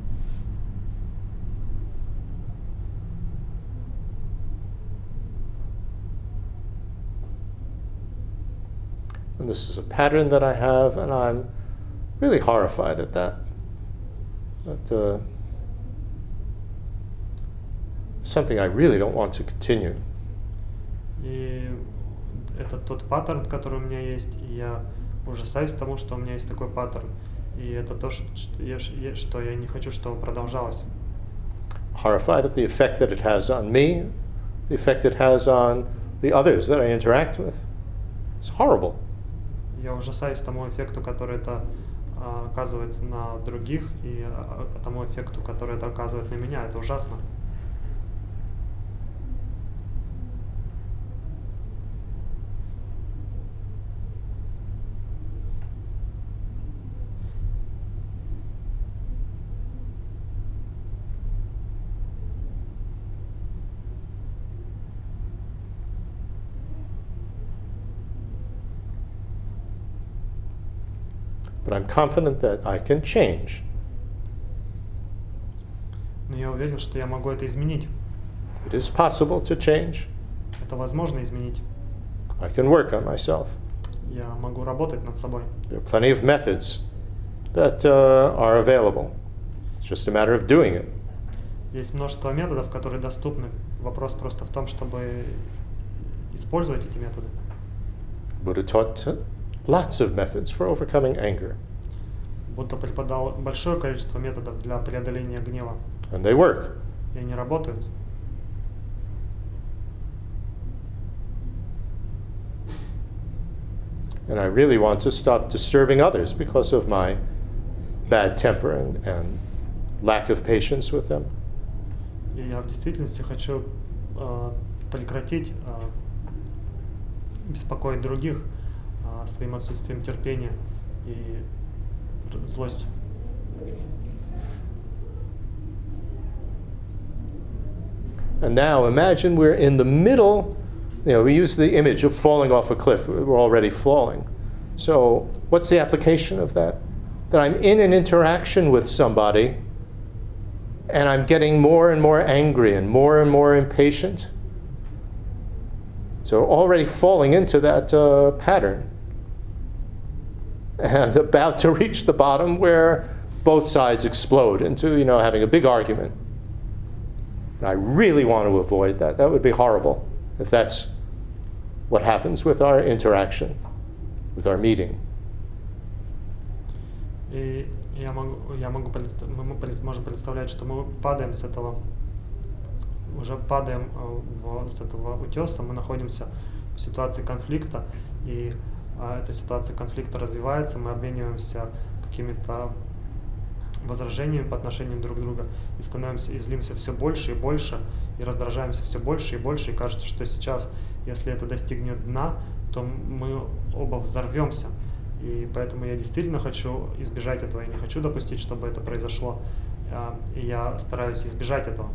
And this is a pattern that I have, and I'm really horrified at that. That uh, something I really don't want to continue. И это тот паттерн, который у меня есть, и я ужасаюсь тому, что у меня есть такой паттерн. И это то, что я, что я не хочу, чтобы продолжалось. Horrified at the effect that it has on me, the effect it has on the others that I interact with. It's horrible. Я ужасаюсь тому эффекту, который это а, оказывает на других, и а, тому эффекту, который это оказывает на меня. Это ужасно. But I'm confident that I can change. Но я уверен, что я могу это изменить. It is possible to change. Это возможно изменить. I can work on myself. Я могу работать над собой. There are plenty of methods that uh, are available. It's just a matter of doing it. Есть множество методов, которые доступны. Вопрос просто в том, чтобы использовать эти методы. Buddha taught lots of methods for overcoming anger, Будда преподал большое количество методов для преодоления гнева. and they work. И они работают. And I really want to stop disturbing others because of my bad temper and, and lack of patience with them. И я в действительности хочу э, прекратить э, беспокоить других э, своим отсутствием терпения и р- злостью. And now imagine we're in the middle. You know, we use the image of falling off a cliff. We're already falling. So, what's the application of that? That I'm in an interaction with somebody and I'm getting more and more angry and more and more impatient. So, already falling into that uh, pattern and about to reach the bottom where both sides explode into, you know, having a big argument. And I really want to avoid that. That would be horrible if that's what happens with our interaction, with our meeting. И я могу, я могу предста- мы мы пред- можем представлять, что мы падаем с этого, уже падаем э, в- с этого утеса, мы находимся в ситуации конфликта, и а, эта ситуация конфликта развивается, мы обмениваемся какими-то возражениями по отношению друг к другу и становимся и злимся все больше и больше и раздражаемся все больше и больше и кажется, что сейчас, если это достигнет дна, то мы оба взорвемся. И поэтому я действительно хочу избежать этого, я не хочу допустить, чтобы это произошло. А, И я стараюсь избежать этого.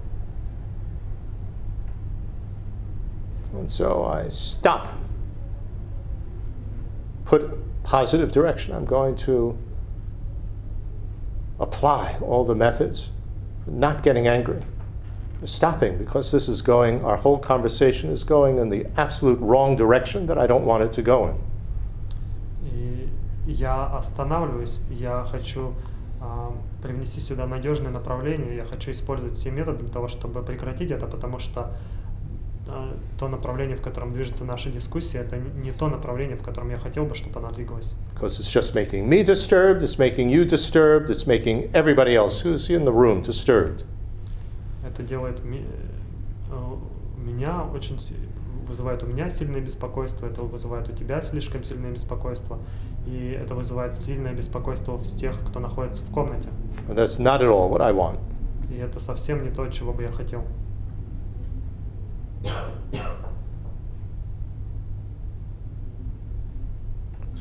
And so I stop. Put positive direction. I'm going to apply all the methods, not getting angry, stopping because this is going, our whole conversation is going in the absolute wrong direction that I don't want it to go in. И я останавливаюсь, я хочу а, привнести сюда надежное направление, я хочу использовать все методы для того, чтобы прекратить это, потому что а, то направление, в котором движется наша дискуссия, это не то направление, в котором я хотел бы, чтобы она двигалась. Because it's just making me disturbed, it's making you disturbed, it's making everybody else who's in the room disturbed. Это делает э, меня очень вызывает у меня сильное беспокойство, это вызывает у тебя слишком сильное беспокойство, и это вызывает сильное беспокойство в тех, кто находится в комнате. And that's not at all what I want. И это совсем не то, чего бы я хотел. So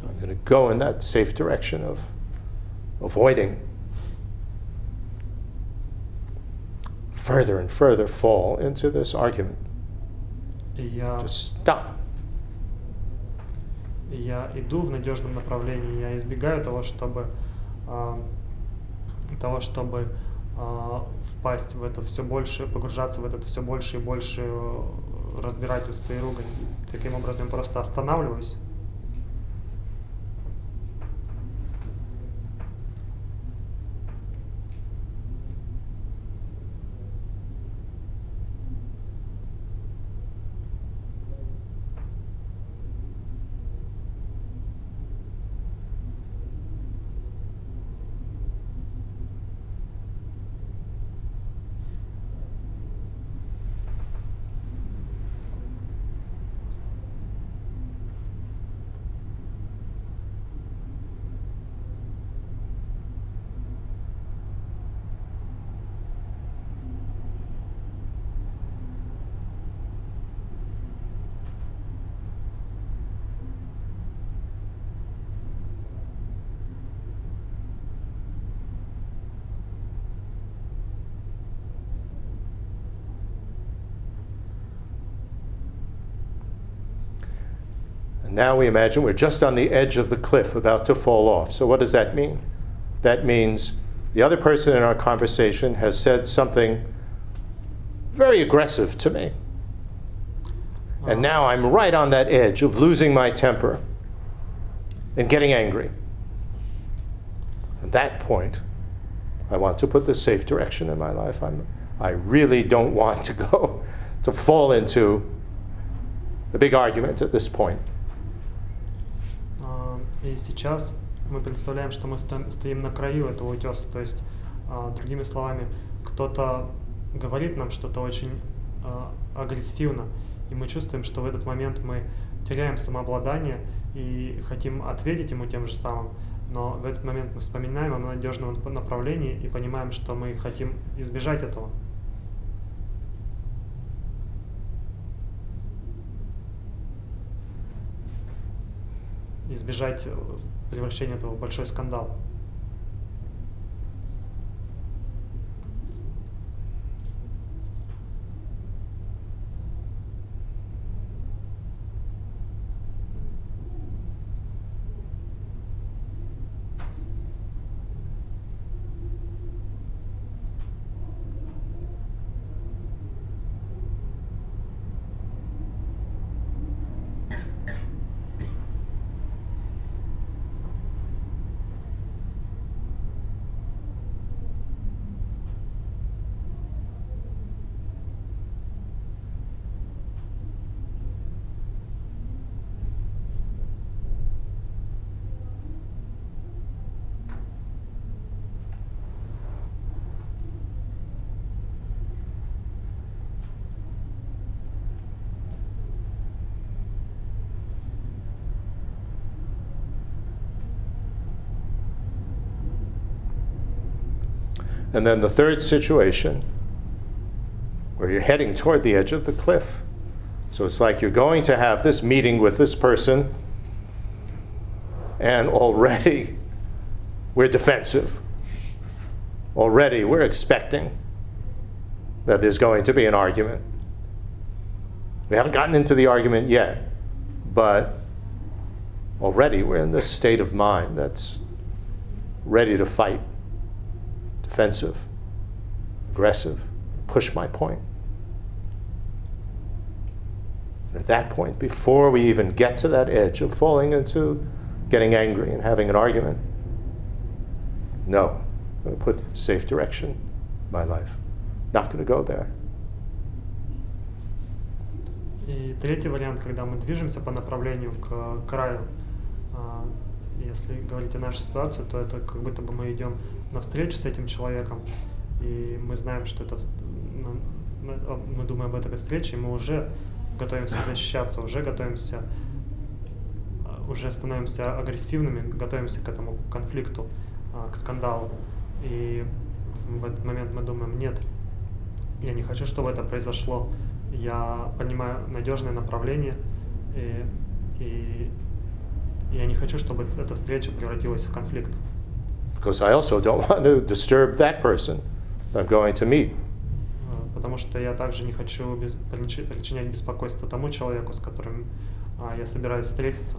I'm going to go in that safe direction of avoiding further and further fall into this argument. Я, Just stop. я иду в надежном направлении, я избегаю того, чтобы а, того, чтобы а, впасть в это все больше, погружаться в этот все больше и больше э, разбирательство и ругань. Таким образом, просто останавливаюсь. Now we imagine we're just on the edge of the cliff about to fall off. So, what does that mean? That means the other person in our conversation has said something very aggressive to me. And now I'm right on that edge of losing my temper and getting angry. At that point, I want to put the safe direction in my life. I'm, I really don't want to go to fall into a big argument at this point. И сейчас мы представляем, что мы сто- стоим на краю этого утеса. То есть, а, другими словами, кто-то говорит нам что-то очень а, агрессивно, и мы чувствуем, что в этот момент мы теряем самообладание и хотим ответить ему тем же самым. Но в этот момент мы вспоминаем о надежном направлении и понимаем, что мы хотим избежать этого. Избежать э, превращения этого в большой скандал. And then the third situation, where you're heading toward the edge of the cliff. So it's like you're going to have this meeting with this person, and already we're defensive. Already we're expecting that there's going to be an argument. We haven't gotten into the argument yet, but already we're in this state of mind that's ready to fight defensive, aggressive, push my point. And at that point, before we even get to that edge of falling into getting angry and having an argument, no, I'm going to put safe direction in my life. Not going to go there. И третий вариант, когда мы движемся по направлению к краю, а, если говорить о нашей ситуации, то это как будто бы мы идем навстречу с этим человеком, и мы знаем, что это мы, думаем об этой встрече, мы уже готовимся защищаться, уже готовимся, а, уже становимся агрессивными, готовимся к этому конфликту, а, к скандалу. И в этот момент мы думаем, нет, я не хочу, чтобы это произошло. Я понимаю надежное направление, и, и я не хочу, чтобы эта встреча превратилась в конфликт. Because I also don't want to disturb that person I'm going to meet. Потому что я также не хочу причинять беспокойство тому человеку, с которым а, я собираюсь встретиться.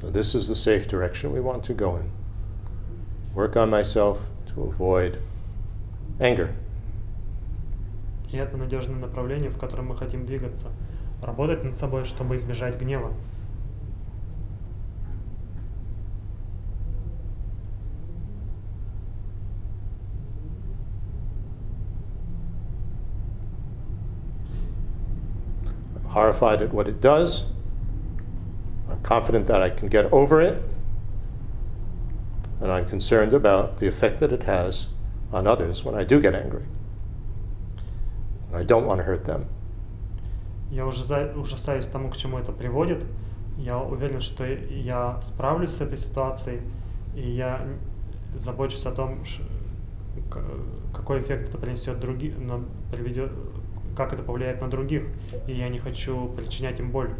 So, this is the safe direction we want to go in. Work on myself to avoid anger. И это надежное направление, в котором мы хотим двигаться. Работать над собой, чтобы избежать гнева. I'm horrified at what it does. Confident that I can get over it. And I'm concerned about the effect that it has on others when I do get angry. I don't want to hurt them. Я ужасаюсь тому, к чему это приводит. Я уверен, что я справлюсь с этой ситуацией, и я забочусь о том, какой эффект это принесет другим, приведет, как это повлияет на других, и я не хочу причинять им боль.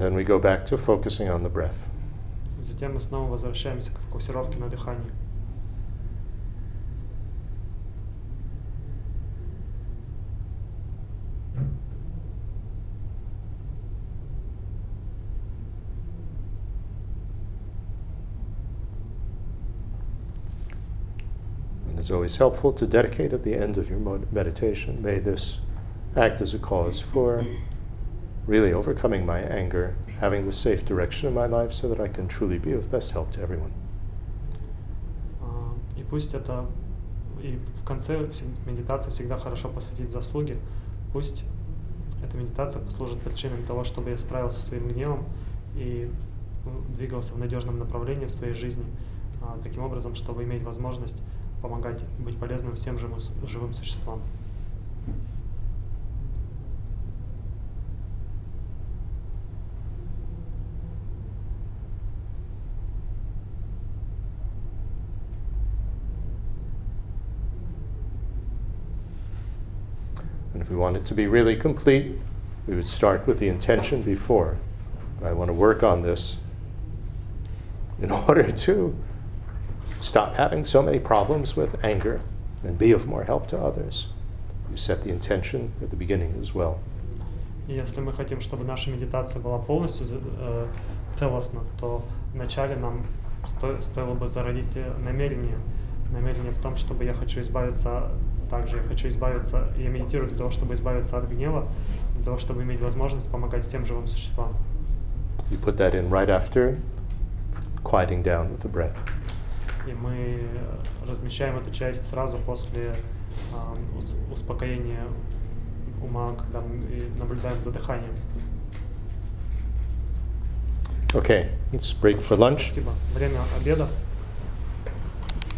then we go back to focusing on the breath. Затем мы снова возвращаемся к фокусировке на дыхании. And it's always helpful to dedicate at the end of your meditation, may this act as a cause for really overcoming my anger, having the safe direction in my life so that I can truly be of best help to everyone. И пусть это и в конце медитации всегда хорошо посвятить заслуги. Пусть эта медитация послужит причиной того, чтобы я справился со своим гневом и двигался в надежном направлении в своей жизни, таким образом, чтобы иметь возможность помогать быть полезным всем живым существам. want it to be really complete, we would start with the intention before. I want to work on this in order to stop having so many problems with anger and be of more help to others. You set the intention at the beginning as well. И если мы хотим, чтобы наша медитация была полностью за- э, целостна, то вначале нам сто- стоило бы зародить э, намерение. Намерение в том, чтобы я хочу избавиться, также я хочу избавиться, я медитирую для того, чтобы избавиться от гнева, для того, чтобы иметь возможность помогать всем живым существам. You put that in right after quieting down with the breath. И мы э, размещаем эту часть сразу после ус- успокоения ума, когда мы наблюдаем за дыханием. Okay, let's break for lunch. Спасибо. Время обеда.